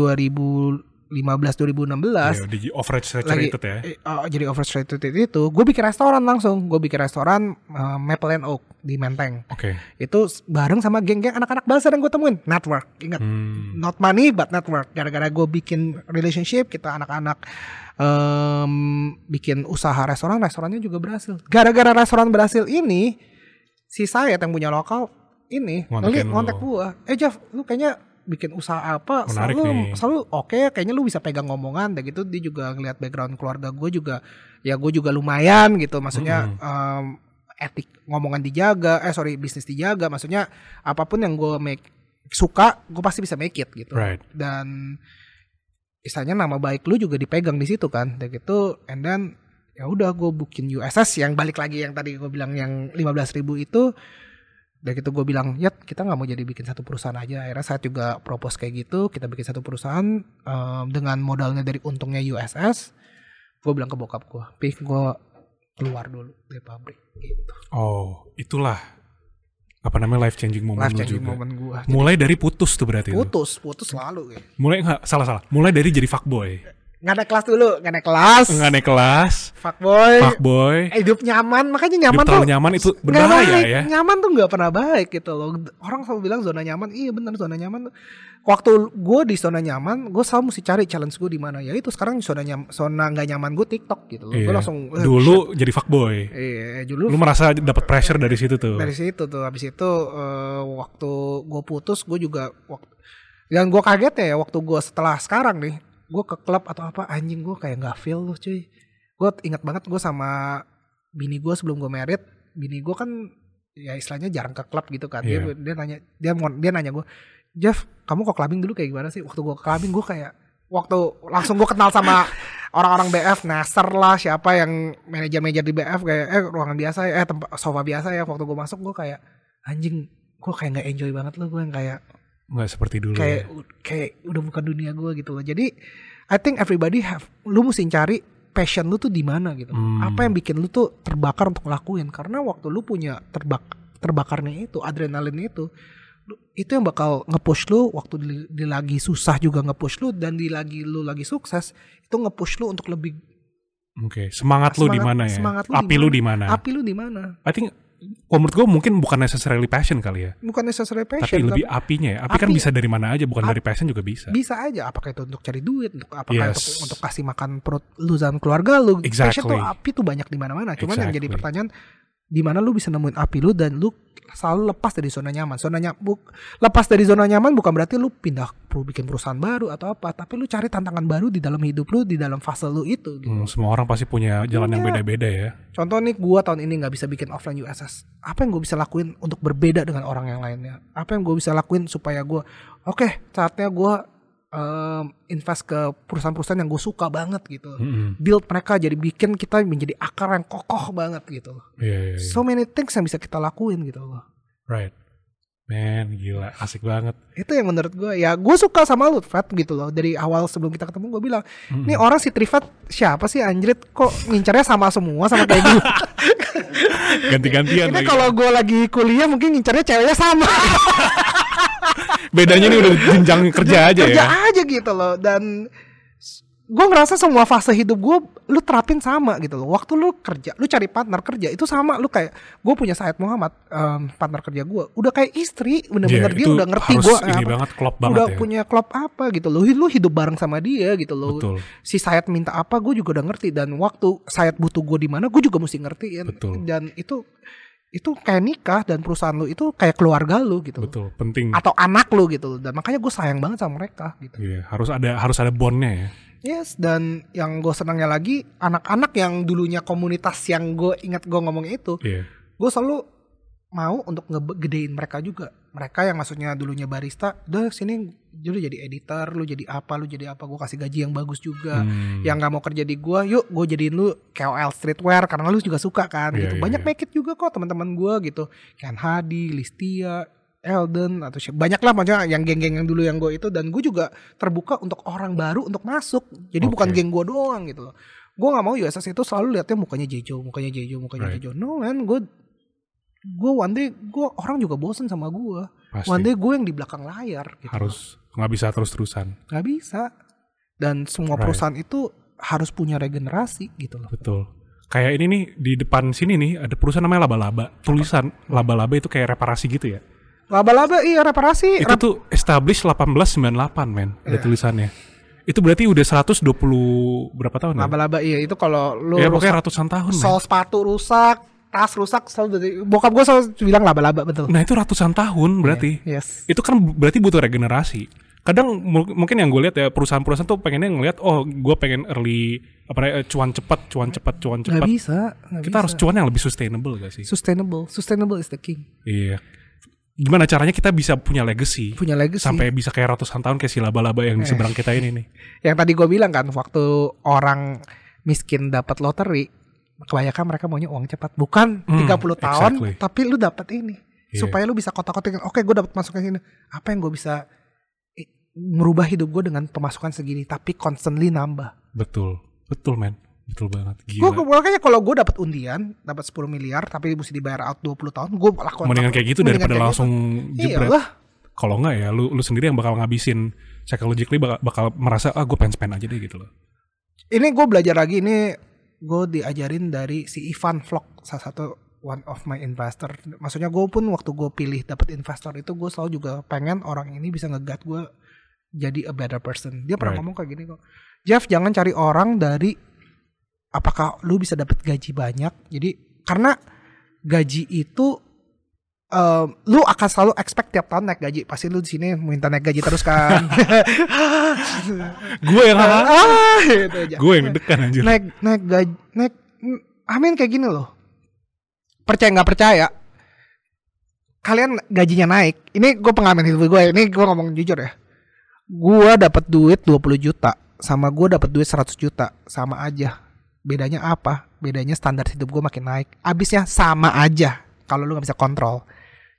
2015 2016 Ya, di overage lagi saturated ya. oh, jadi oversaturated itu. Gue bikin restoran langsung. Gue bikin restoran eh, Maple and Oak di Menteng. Oke. itu s- bareng sama geng-geng anak-anak bazar yang gue temuin. Network ingat. Hmm. not money but network. Gara-gara gue bikin relationship kita anak-anak em, bikin usaha restoran restorannya juga berhasil. Gara-gara restoran berhasil ini si saya yang punya lokal ini lu. ngontek gue eh Jeff lu kayaknya bikin usaha apa Menarik selalu nih. selalu oke kayaknya lu bisa pegang ngomongan dan gitu dia juga ngeliat background keluarga gue juga ya gue juga lumayan gitu maksudnya Mm-hmm. em, etik ngomongan dijaga eh sorry bisnis dijaga maksudnya apa pun yang gue make suka gue pasti bisa make it gitu Right. dan istilahnya nama baik lu juga dipegang di situ kan dan gitu and then ya udah gue bikin USS yang balik lagi yang tadi gue bilang yang 15.000 ribu itu dan gitu gue bilang ya kita nggak mau jadi bikin satu perusahaan aja akhirnya saya juga propose kayak gitu kita bikin satu perusahaan em, dengan modalnya dari untungnya USS gue bilang ke bokap gue pih gue keluar dulu dari pabrik gitu Oh, itulah apa namanya life changing moment life changing juga. moment gue Mulai dari putus tuh berarti itu. putus putus selalu gitu. Mulai enggak salah salah. Mulai dari jadi fuckboy. Nggak naik kelas dulu nggak naik kelas Enggak naik kelas, fuckboy fuckboy. hidup nyaman makanya nyaman Hidup terlalu tuh nyaman itu berbahaya baik. ya. nyaman tuh nggak pernah baik gitu loh orang selalu bilang zona nyaman iya benar zona nyaman tuh- waktu gue di zona nyaman gue selalu mesti cari challenge gue di mana ya itu sekarang zona nyam zona nggak nyaman gue TikTok gitu loh gue Iya. langsung eh, Dulu jadi fuckboy. shit. iya dulu Lu merasa dapat pressure dari situ tuh. dari situ tuh habis itu eh, waktu gue putus gue juga waktu yang gue kaget ya waktu gue setelah sekarang nih gue ke klub atau apa anjing gue kayak nggak feel loh cuy. Gue ingat banget gue sama bini gue sebelum gue married bini gue kan ya istilahnya jarang ke klub gitu kan. Dia Iya. dia nanya dia mau dia nanya gue Jeff kamu kok clubbing dulu kayak gimana sih? Waktu gue clubbing gue kayak waktu langsung gue kenal sama orang-orang BF Nasser lah siapa yang manajer-manajer di BF kayak eh ruangan biasa ya eh tempat sofa biasa ya. Waktu gue masuk gue kayak anjing gue kayak nggak enjoy banget loh gue yang kayak Enggak seperti dulu kayak ya. kayak udah bukan dunia gue gitu loh jadi I think everybody have lu mesti cari passion lu tuh di mana gitu Hmm. apa yang bikin lu tuh terbakar untuk ngelakuin karena waktu lu punya terbak terbakarnya itu adrenalin itu itu yang bakal nge-push lu waktu di, di lagi susah juga nge-push lu dan di lagi lu lagi sukses itu nge-push lu untuk lebih Oke, semangat, lu di Semangat- mana ya? semangat lu Api di lu di mana? api lu di mana I think kalau menurut gue mungkin bukan necessarily passion kali ya. bukan necessary Tapi passion lebih apinya ya. Api, kan Api- bisa dari mana aja, bukan Ap- dari passion juga bisa. bisa aja apakah itu untuk cari duit untuk apakah Yes. untuk, untuk kasih makan perut lu dan keluarga lu Exactly. passion tuh api tuh banyak di mana-mana cuman yang jadi Exactly. pertanyaan di mana lu bisa nemuin api lu dan lu selalu lepas dari zona nyaman zona nyaman lepas dari zona nyaman bukan berarti lu pindah perlu bikin perusahaan baru atau apa tapi lu cari tantangan baru di dalam hidup lu di dalam fase lu itu gitu. Hmm, semua orang pasti punya jalan yang Punya. beda-beda ya. Contoh nih gua tahun ini nggak bisa bikin offline USS. Apa yang gue bisa lakuin untuk berbeda dengan orang yang lainnya? Apa yang gue bisa lakuin supaya gua oke saatnya gua em, invest ke perusahaan-perusahaan yang gue suka banget gitu. Mm-mm. Build mereka jadi bikin kita menjadi akar yang kokoh banget gitu. Iya, iya, iya. So many things yang bisa kita lakuin gitu loh. Right. Man, gila, asik banget. Itu yang menurut gue ya gue suka sama lu Fat gitu loh. Dari awal sebelum kita ketemu gue bilang, Mm-mm. "Nih orang si Trifat siapa sih anjrit kok ngincarnya sama semua sama kayak gue." Ganti-gantian Ini kalau gue lagi kuliah mungkin ngincarnya ceweknya sama. Bedanya ini udah jenjang kerja aja kerja ya. aja gitu loh dan gue ngerasa semua fase hidup gue lu terapin sama gitu loh waktu lu kerja lu cari partner kerja itu sama lu kayak gue punya Said Muhammad em, partner kerja gue udah kayak istri bener-bener Iya, dia udah ngerti harus gue ini banget, klop banget udah ya. punya klub apa gitu loh lu hidup bareng sama dia gitu loh Betul. si Sayat minta apa gue juga udah ngerti dan waktu Sayat butuh gue di mana gue juga mesti ngertiin Betul. dan itu itu kayak nikah dan perusahaan lu itu kayak keluarga lu gitu. Betul, penting. atau anak lu gitu dan makanya gue sayang banget sama mereka gitu Iya, harus ada harus ada bondnya ya. Yes, dan yang gue senangnya lagi anak-anak yang dulunya komunitas yang gue ingat gue ngomong itu, Iya. gue selalu mau untuk ngegedein mereka juga. Mereka yang maksudnya dulunya barista, udah sini lu jadi editor, lu jadi apa, lu jadi apa, gue kasih gaji yang bagus juga. Hmm. Yang nggak mau kerja di gue, yuk gue jadiin lu KOL streetwear karena lu juga suka kan. Iya, gitu. iya, Banyak iya. make it juga kok teman-teman gue gitu. Ken Hadi, Listia, Elden atau siapa banyak lah macam yang geng-geng yang dulu yang gue itu dan gue juga terbuka untuk orang baru untuk masuk jadi Oke. bukan geng gue doang gitu loh gue nggak mau USS itu selalu liatnya mukanya Jejo mukanya Jejo mukanya Right. Jejo no man gue gue one day gue orang juga bosen sama gue Pasti. one day gue yang di belakang layar gitu harus nggak bisa terus-terusan. nggak bisa dan semua Right. perusahaan itu harus punya regenerasi gitu loh Betul. Kayak ini nih di depan sini nih ada perusahaan namanya Laba-Laba. Tulisan Laba-Laba itu kayak reparasi gitu ya. laba-laba iya reparasi Itu rep- tuh established 1898 men. Ada Iya. tulisannya. Itu berarti udah 120 berapa tahun ya? laba-laba iya itu kalau lu Ya rusak- pokoknya ratusan tahun sol sepatu rusak, tas rusak, selalu dari bokap gue selalu bilang laba-laba betul. Nah itu ratusan tahun berarti. Yes. Itu kan berarti butuh regenerasi. Kadang mu- mungkin yang gue lihat ya perusahaan-perusahaan tuh pengennya ngelihat oh gue pengen early apa namanya, cuan cepat, cuan cepat, cuan cepat. bisa. nggak Kita bisa. harus cuan yang lebih sustainable gak sih? sustainable. Sustainable is the king. Iya. gimana caranya kita bisa punya legacy punya legacy. sampai bisa kayak ratusan tahun kayak si laba-laba yang di Eh. seberang kita ini nih. Yang tadi gue bilang kan, waktu orang miskin dapat loteri, kebanyakan mereka maunya uang cepat. Bukan Hmm, 30 tahun, exactly. tapi lu dapat ini. Iya. Supaya lu bisa kotak-kotakin, oke gue dapat masukan sini. Apa yang gue bisa merubah hidup gue dengan pemasukan segini, tapi constantly nambah. Betul, betul men, betul banget. Gue Gila. makanya kalau gue dapat undian, dapat 10 miliar, tapi mesti dibayar out 20 tahun, gue lakukan. Mendingan kayak gitu Mendingan daripada kayak langsung gitu. jebret. Iyalah. Kalau enggak ya, lu lu sendiri yang bakal ngabisin psychologically bakal, bakal merasa ah gue pengen spend aja deh gitu loh. ini gue belajar lagi ini gue diajarin dari si Ivan Vlog salah satu one of my investor. Maksudnya gue pun waktu gue pilih dapat investor itu gue selalu juga pengen orang ini bisa ngegat gue jadi a better person. Dia pernah Right. ngomong kayak gini kok Jeff jangan cari orang dari apakah lu bisa dapat gaji banyak? Jadi karena gaji itu eh, lu akan selalu expect tiap tahun naik gaji. Pasti lu di sini minta naik gaji terus kan. Gue yang ah gitu aja. Gue yang deg-degan anjir. naik naik gaji naik mm, amin kayak gini loh. Percaya nggak percaya? Kalian gajinya naik. Ini gue pengalaman hidup gue ini gue ngomong jujur ya. Gue dapat duit 20 juta sama gue dapat duit 100 juta. Sama aja. Bedanya apa? Bedanya standar hidup gue makin naik. Abisnya sama aja. Kalau lu nggak bisa kontrol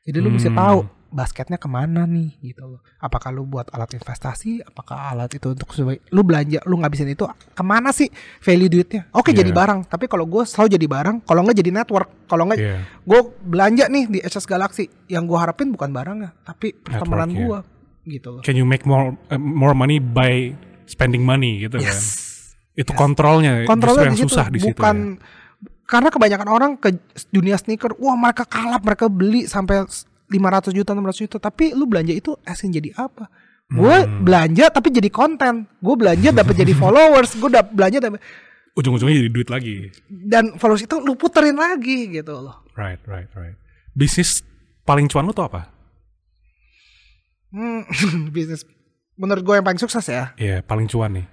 jadi lu mesti Hmm. tahu basketnya ke mana nih gitu loh apakah lu buat alat investasi apakah alat itu untuk sebagai lu belanja lu ngabisin itu ke mana sih value duitnya oke Iya. jadi barang tapi kalau gue selalu jadi barang kalau nggak jadi network kalau nggak Iya. gue belanja nih di HS Galaxy yang gue harapin bukan barangnya tapi pertemanan Network, gue gitu loh Can you make more eh, more money by spending money gitu kan? yes Itu Yes. kontrolnya, kontrolnya yang di situ susah di situ. bukan ya. Karena kebanyakan orang ke dunia sneaker wah mereka kalap mereka beli sampai 500 juta 600 juta tapi lu belanja itu asin jadi apa gue Hmm. belanja tapi jadi konten gue belanja dapat jadi followers gue dap belanja dapet, Ujung-ujungnya jadi duit lagi. dan followers itu lu puterin lagi gitu loh Right, right, right. Bisnis paling cuan lu tuh apa? hmm, bisnis menurut gue yang paling sukses ya Iya, paling cuan nih.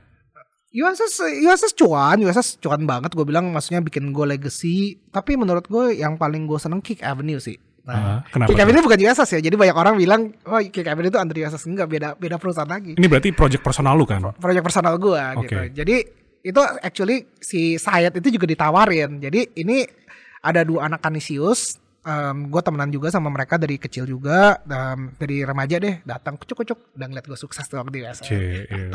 USS USS cuan USS cuan banget gue bilang maksudnya bikin gue legacy tapi menurut gue yang paling gue seneng Kick Avenue sih Ah, Nah, kenapa Kick? Avenue bukan USS ya jadi banyak orang bilang oh Kick Avenue itu under USS enggak beda beda perusahaan lagi Ini berarti project personal lu kan? proyek personal gue gitu Oke. jadi itu actually si Sayed itu juga ditawarin jadi ini ada dua anak kanisius gue temenan juga sama mereka dari kecil juga em, dari remaja deh datang kucuk kucuk udah ngeliat gue sukses tuh waktu di USS Cie, iya.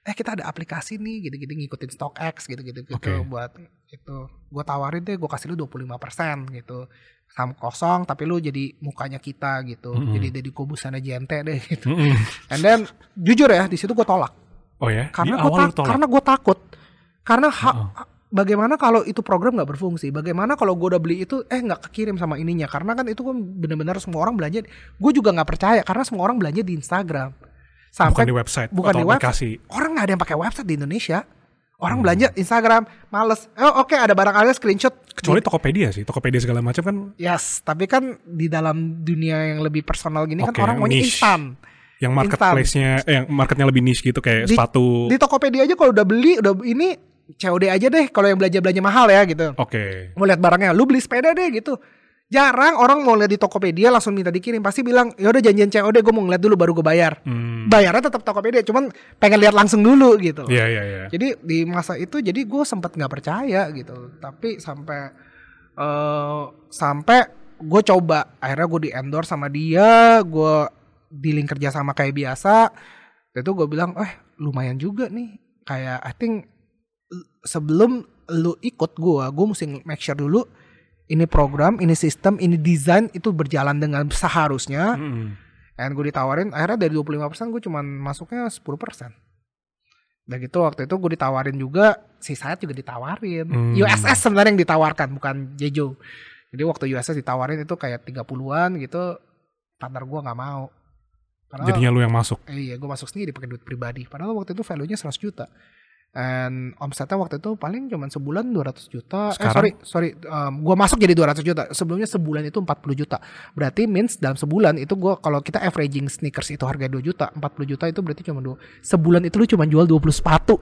Uh, eh kita ada aplikasi nih gitu-gitu ngikutin StockX gitu-gitu gitu Oke. buat itu gue tawarin deh gue kasih lu 25% gitu saham kosong tapi lu jadi mukanya kita gitu Mm-mm. jadi jadi kubusannya JNT deh gitu Mm-mm. and then jujur ya di situ gue tolak Oh ya? karena gue tolak? karena gue takut karena ha- Heeh. bagaimana kalau itu program nggak berfungsi bagaimana kalau gue udah beli itu eh nggak kekirim sama ininya karena kan itu kan benar-benar semua orang belanja gue juga nggak percaya karena semua orang belanja di Instagram sampai bukan di website bukan atau di aplikasi. orang nggak ada yang pakai website di Indonesia orang Hmm. belanja Instagram males oh oke ada barang ada screenshot Kecuali Tokopedia sih. Tokopedia segala macam kan yes tapi kan di dalam dunia yang lebih personal gini Oke, kan orang maunya instan yang marketplace-nya eh yang marketnya lebih niche gitu kayak Di- sepatu. di Tokopedia aja kalau udah beli udah ini COD aja deh kalau yang belanja belanja mahal ya gitu Oke. mau lihat barangnya lu beli sepeda deh gitu jarang orang mau lihat di Tokopedia langsung minta dikirim. Pasti bilang ya udah janjian COD gue mau ngeliat dulu baru gue bayar. Hmm. bayarnya tetap Tokopedia cuman pengen lihat langsung dulu gitu. Iya iya iya. jadi di masa itu jadi gue sempat nggak percaya gitu. Tapi sampai eh sampai gue coba akhirnya gue di endorse sama dia gue dealing kerja sama kayak biasa. Itu gue bilang eh lumayan juga nih. Kayak I think sebelum lu ikut gue gue mesti make sure dulu ini program ini sistem ini desain itu berjalan dengan seharusnya Mm-mm. And gue ditawarin akhirnya dari 25% gue cuman masuknya 10%. Udah gitu waktu itu gue ditawarin juga si Sayat juga ditawarin. Hmm. USS sebenarnya yang ditawarkan bukan Jejo. Jadi waktu USS ditawarin itu kayak 30-an gitu partner gue nggak mau. Padahal, Jadinya lu yang masuk. eh, iya gue masuk sendiri pakai duit pribadi. Padahal waktu itu value-nya 100 juta. And omsetnya waktu itu paling cuma sebulan 200 juta. Sekarang? Eh sorry, sorry. Um, gue masuk jadi 200 juta. Sebelumnya sebulan itu 40 juta. Berarti means dalam sebulan itu gue kalau kita averaging sneakers itu harga 2 juta, 40 juta itu berarti cuma dua. Sebulan itu lu cuma jual 20 sepatu.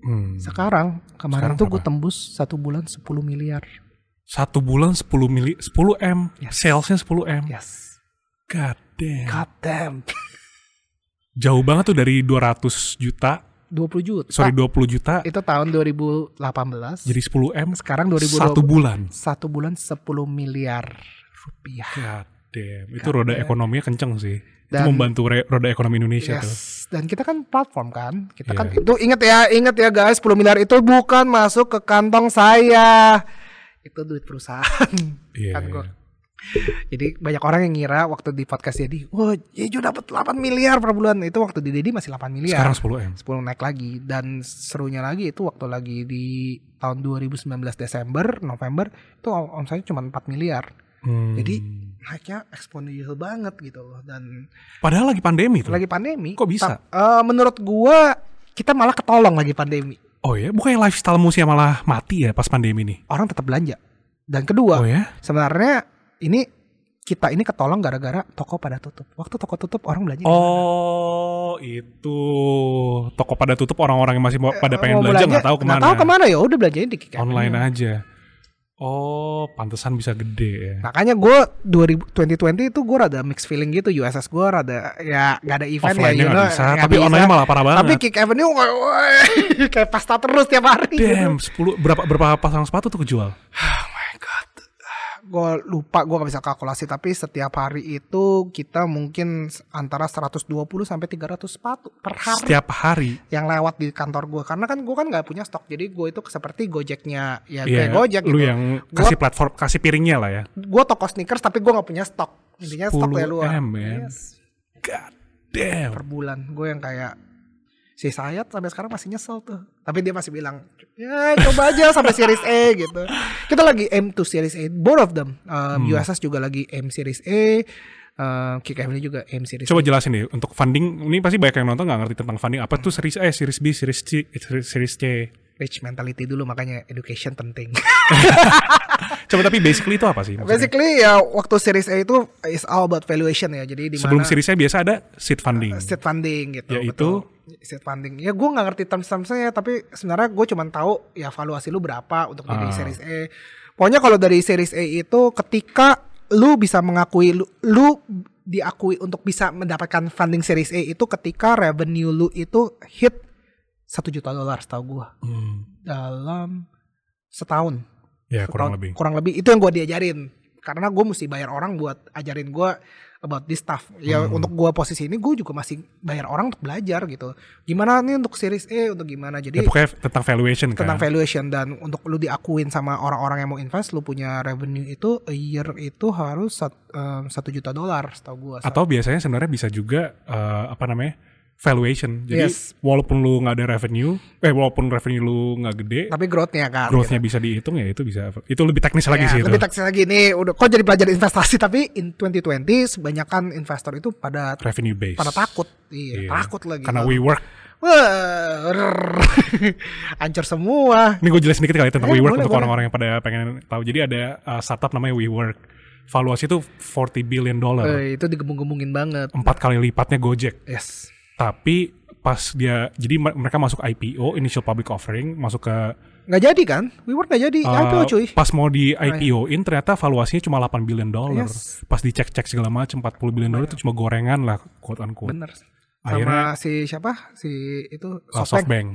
Hmm. Sekarang kemarin Sekarang tuh gue tembus satu bulan 10 miliar. Satu bulan 10 mili 10 M. Yes. Salesnya 10 M. Yes. God damn. God damn. Jauh banget tuh dari 200 juta. 20 juta. Sorry 20 juta. Itu tahun 2018. Jadi 10 M. sekarang 2020. Satu bulan. Satu bulan 10 miliar rupiah. God damn. Itu God roda damn. ekonominya kenceng sih. itu Dan- membantu re- roda ekonomi Indonesia tuh. Yes. Dan kita kan platform kan. Kita Iya. kan itu ingat ya, ingat ya guys, 10 miliar itu bukan masuk ke kantong saya. Itu duit perusahaan. Iya. Kan gua- Jadi banyak orang yang ngira waktu di podcast Dedi, wah Jejo dapat 8 miliar per bulan. Itu waktu di Dedi masih 8 miliar. Sekarang 10 M. 10 naik lagi dan serunya lagi itu waktu lagi di tahun 2019 Desember, November itu omsetnya cuma 4 miliar. Hmm. Jadi naiknya eksponensial banget gitu loh dan Padahal lagi pandemi tuh. lagi pandemi. Kok bisa? eh, menurut gua kita malah ketolong lagi pandemi. Oh ya, bukannya lifestyle musia malah mati ya pas pandemi nih? Orang tetap belanja. Dan kedua, Oh ya? sebenarnya ini kita ini ketolong gara-gara toko pada tutup. Waktu toko tutup orang belanja? Oh, itu toko pada tutup orang-orang yang masih mau pada pengen Mau belanja nggak tahu ke mana. Nggak tahu ke mana ya udah belanjanya di Online aja. Oh, pantesan bisa gede ya. Makanya gue 2020 itu gue rada mixed feeling gitu USS gue rada ya nggak ada event ya Offline-nya you know, bisa, nggak tapi online malah parah banget. Tapi Kick Avenue kayak pasta terus tiap hari. Damn, 10 berapa berapa pasang sepatu tuh kejual? Gue lupa gue gak bisa kalkulasi tapi setiap hari itu kita mungkin antara 120 sampai 300 sepatu per hari Setiap hari. yang lewat di kantor gue karena kan gue kan nggak punya stok jadi gue itu seperti gojeknya ya Iya, kayak gojek lu gitu. yang kasih platform, kasih piringnya lah ya. Gue toko sneakers tapi gue nggak punya stok intinya stok 10 ya lu. M, man. Yes. God damn. per bulan gue yang kayak si Sayat sampai sekarang masih nyesel tuh tapi dia masih bilang ya coba aja sampai series A gitu kita lagi aim to series A both of them um, Hmm. USS juga lagi aim series A um, Kick Avenue juga aim series Coba A jelasin deh untuk funding. Ini pasti banyak yang nonton nggak ngerti tentang funding. Apa tuh series A, series B, series C, series C. rich mentality dulu makanya education penting Coba tapi basically itu apa sih? maksudnya? basically ya waktu series A itu is all about valuation ya jadi di Sebelum series A biasa ada seed funding. seed funding gitu Yaitu? betul. Seed funding. Ya gue nggak ngerti terms termsnya tapi sebenarnya gue cuma tahu ya valuasi lu berapa untuk jadi Ah. series A. Pokoknya kalau dari series A itu ketika lu bisa mengakui lu, lu diakui untuk bisa mendapatkan funding series A itu ketika revenue lu itu hit satu juta dolar setahu gue Hmm. dalam setahun. Ya kurang Setahun- lebih. kurang lebih. Itu yang gue diajarin. Karena gue mesti bayar orang buat ajarin gue about this stuff ya Hmm. untuk gue posisi ini gue juga masih bayar orang untuk belajar gitu gimana nih untuk series A untuk gimana Ya, jadi pokoknya tentang valuation kan. tentang valuation dan untuk lu diakuin sama orang-orang yang mau invest lu punya revenue itu a year itu harus em, satu juta dolar setahu gue Atau biasanya sebenarnya bisa juga eh, apa namanya valuation. Jadi Yes. walaupun lu nggak ada revenue, eh walaupun revenue lu nggak gede, tapi growth-nya kan growth-nya bisa dihitung ya itu bisa. Itu lebih teknis lagi Ya, sih itu. lebih teknis lagi nih udah kok jadi pelajar investasi tapi in 2020 kebanyakan investor itu pada Revenue base. pada takut iya, Iya. takut lagi Karena WeWork. Wah, rrrr. hancur semua. Ini gue jelasin dikit kali ya tentang Eh, WeWork boleh, untuk orang-orang yang pada pengen tahu. Jadi ada uh, startup namanya WeWork. Valuasi itu 40 billion dollar. Eh, itu digembung-gembungin banget. Empat kali lipatnya Gojek. Yes. Tapi pas dia jadi mereka masuk IPO initial public offering masuk ke Nggak jadi kan? WeWork nggak jadi. uh, IPO cuy. pas mau di IPO-in ternyata valuasinya cuma 8 billion dollar. Yes. Pas dicek-cek segala macam 40 billion dollar itu cuma gorengan lah quote unquote. Bener. Akhirnya- Sama si siapa? Si itu SoftBank. SoftBank.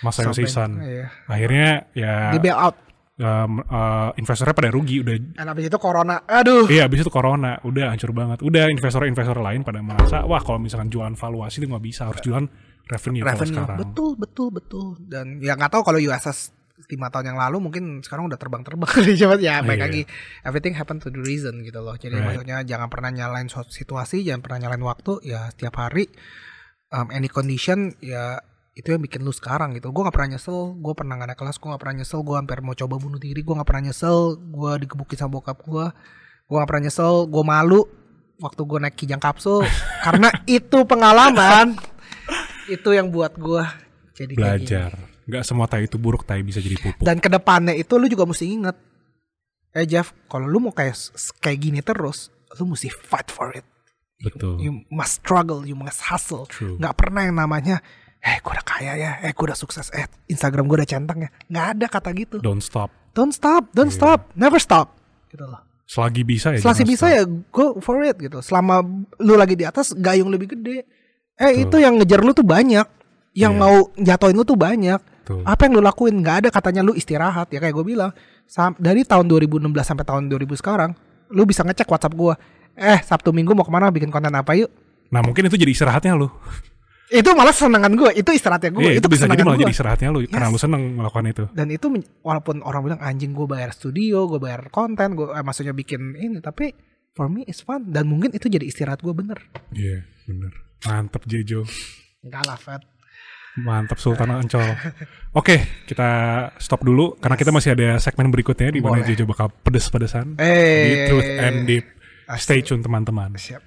Mas Sayo SoftBank, Sisan. Iya. Akhirnya ya Di bail out. Um, uh, investornya pada rugi udah Dan abis itu corona. Aduh. Iya, abis itu corona, udah hancur banget. Udah investor-investor lain pada merasa, wah kalau misalkan jualan valuasi itu nggak bisa, harus jualan revenue, Revenue. sekarang. Betul, betul, betul. Dan ya nggak tahu kalau USS lima tahun yang lalu mungkin sekarang udah terbang-terbang kali coba ya baik Iya. lagi everything happen to the reason gitu loh jadi Right. maksudnya jangan pernah nyalain situasi jangan pernah nyalain waktu ya setiap hari um, any condition ya itu yang bikin lu sekarang gitu. Gue gak pernah nyesel. Gue pernah gak naik kelas gue gak pernah nyesel. Gue hampir mau coba bunuh diri gue gak pernah nyesel. Gue digebukin sama bokap gue gue gak pernah nyesel. Gue malu waktu gue naik kijang kapsul. Karena itu pengalaman. Itu yang buat gue jadi. Belajar. Nggak semua tai itu buruk, tai bisa jadi pupuk. dan ke depannya itu lu juga mesti inget eh Jeff kalau lu mau kayak kayak gini terus lu mesti fight for it. Betul. you must struggle you must hustle. Nggak pernah yang namanya eh gue udah kaya ya. Eh gue udah sukses. Eh Instagram gue udah centang ya. Nggak ada kata gitu. Don't stop. don't stop. Don't Iya. stop. Never stop. Gitu loh. Selagi bisa ya. jangan bisa stop. ya go for it gitu. Selama lu lagi di atas gayung lebih gede. Eh Betul. itu yang ngejar lu tuh banyak. Yang Iya. mau jatoin lu tuh banyak. Betul. apa yang lu lakuin? Nggak ada katanya lu istirahat. Ya kayak gue bilang. Dari tahun 2016 sampai tahun 2000 sekarang lu bisa ngecek WhatsApp gue eh Sabtu Minggu mau ke mana? Bikin konten apa yuk? Nah mungkin itu jadi istirahatnya lu. Itu malah senengan gue itu istirahatnya gue Iya, itu, bisa jadi malah gua. jadi istirahatnya lu karena Yes. lu seneng melakukan itu. dan itu walaupun orang bilang anjing gue bayar studio gue bayar konten gue eh, maksudnya bikin ini tapi for me it's fun dan mungkin itu jadi istirahat gue bener Iya, bener. Mantep Jejo. enggak lah Fat Mantap Sultan Ancol. Oke, kita stop dulu karena kita masih ada segmen berikutnya di mana. Jejo bakal pedes-pedesan di eh Truth and Deep. Stay tune teman-teman. siap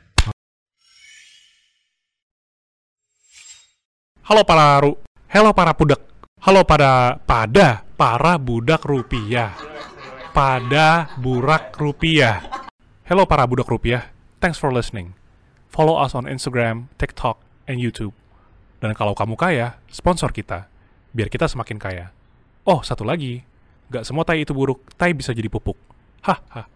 Halo para ru, halo para budak, halo pada pada para budak rupiah, pada burak rupiah. Hello para budak rupiah, thanks for listening. Follow us on Instagram, TikTok, and YouTube. Dan kalau kamu kaya, sponsor kita, biar kita semakin kaya. Oh, satu lagi, gak semua tai itu buruk, tai bisa jadi pupuk. Hahaha.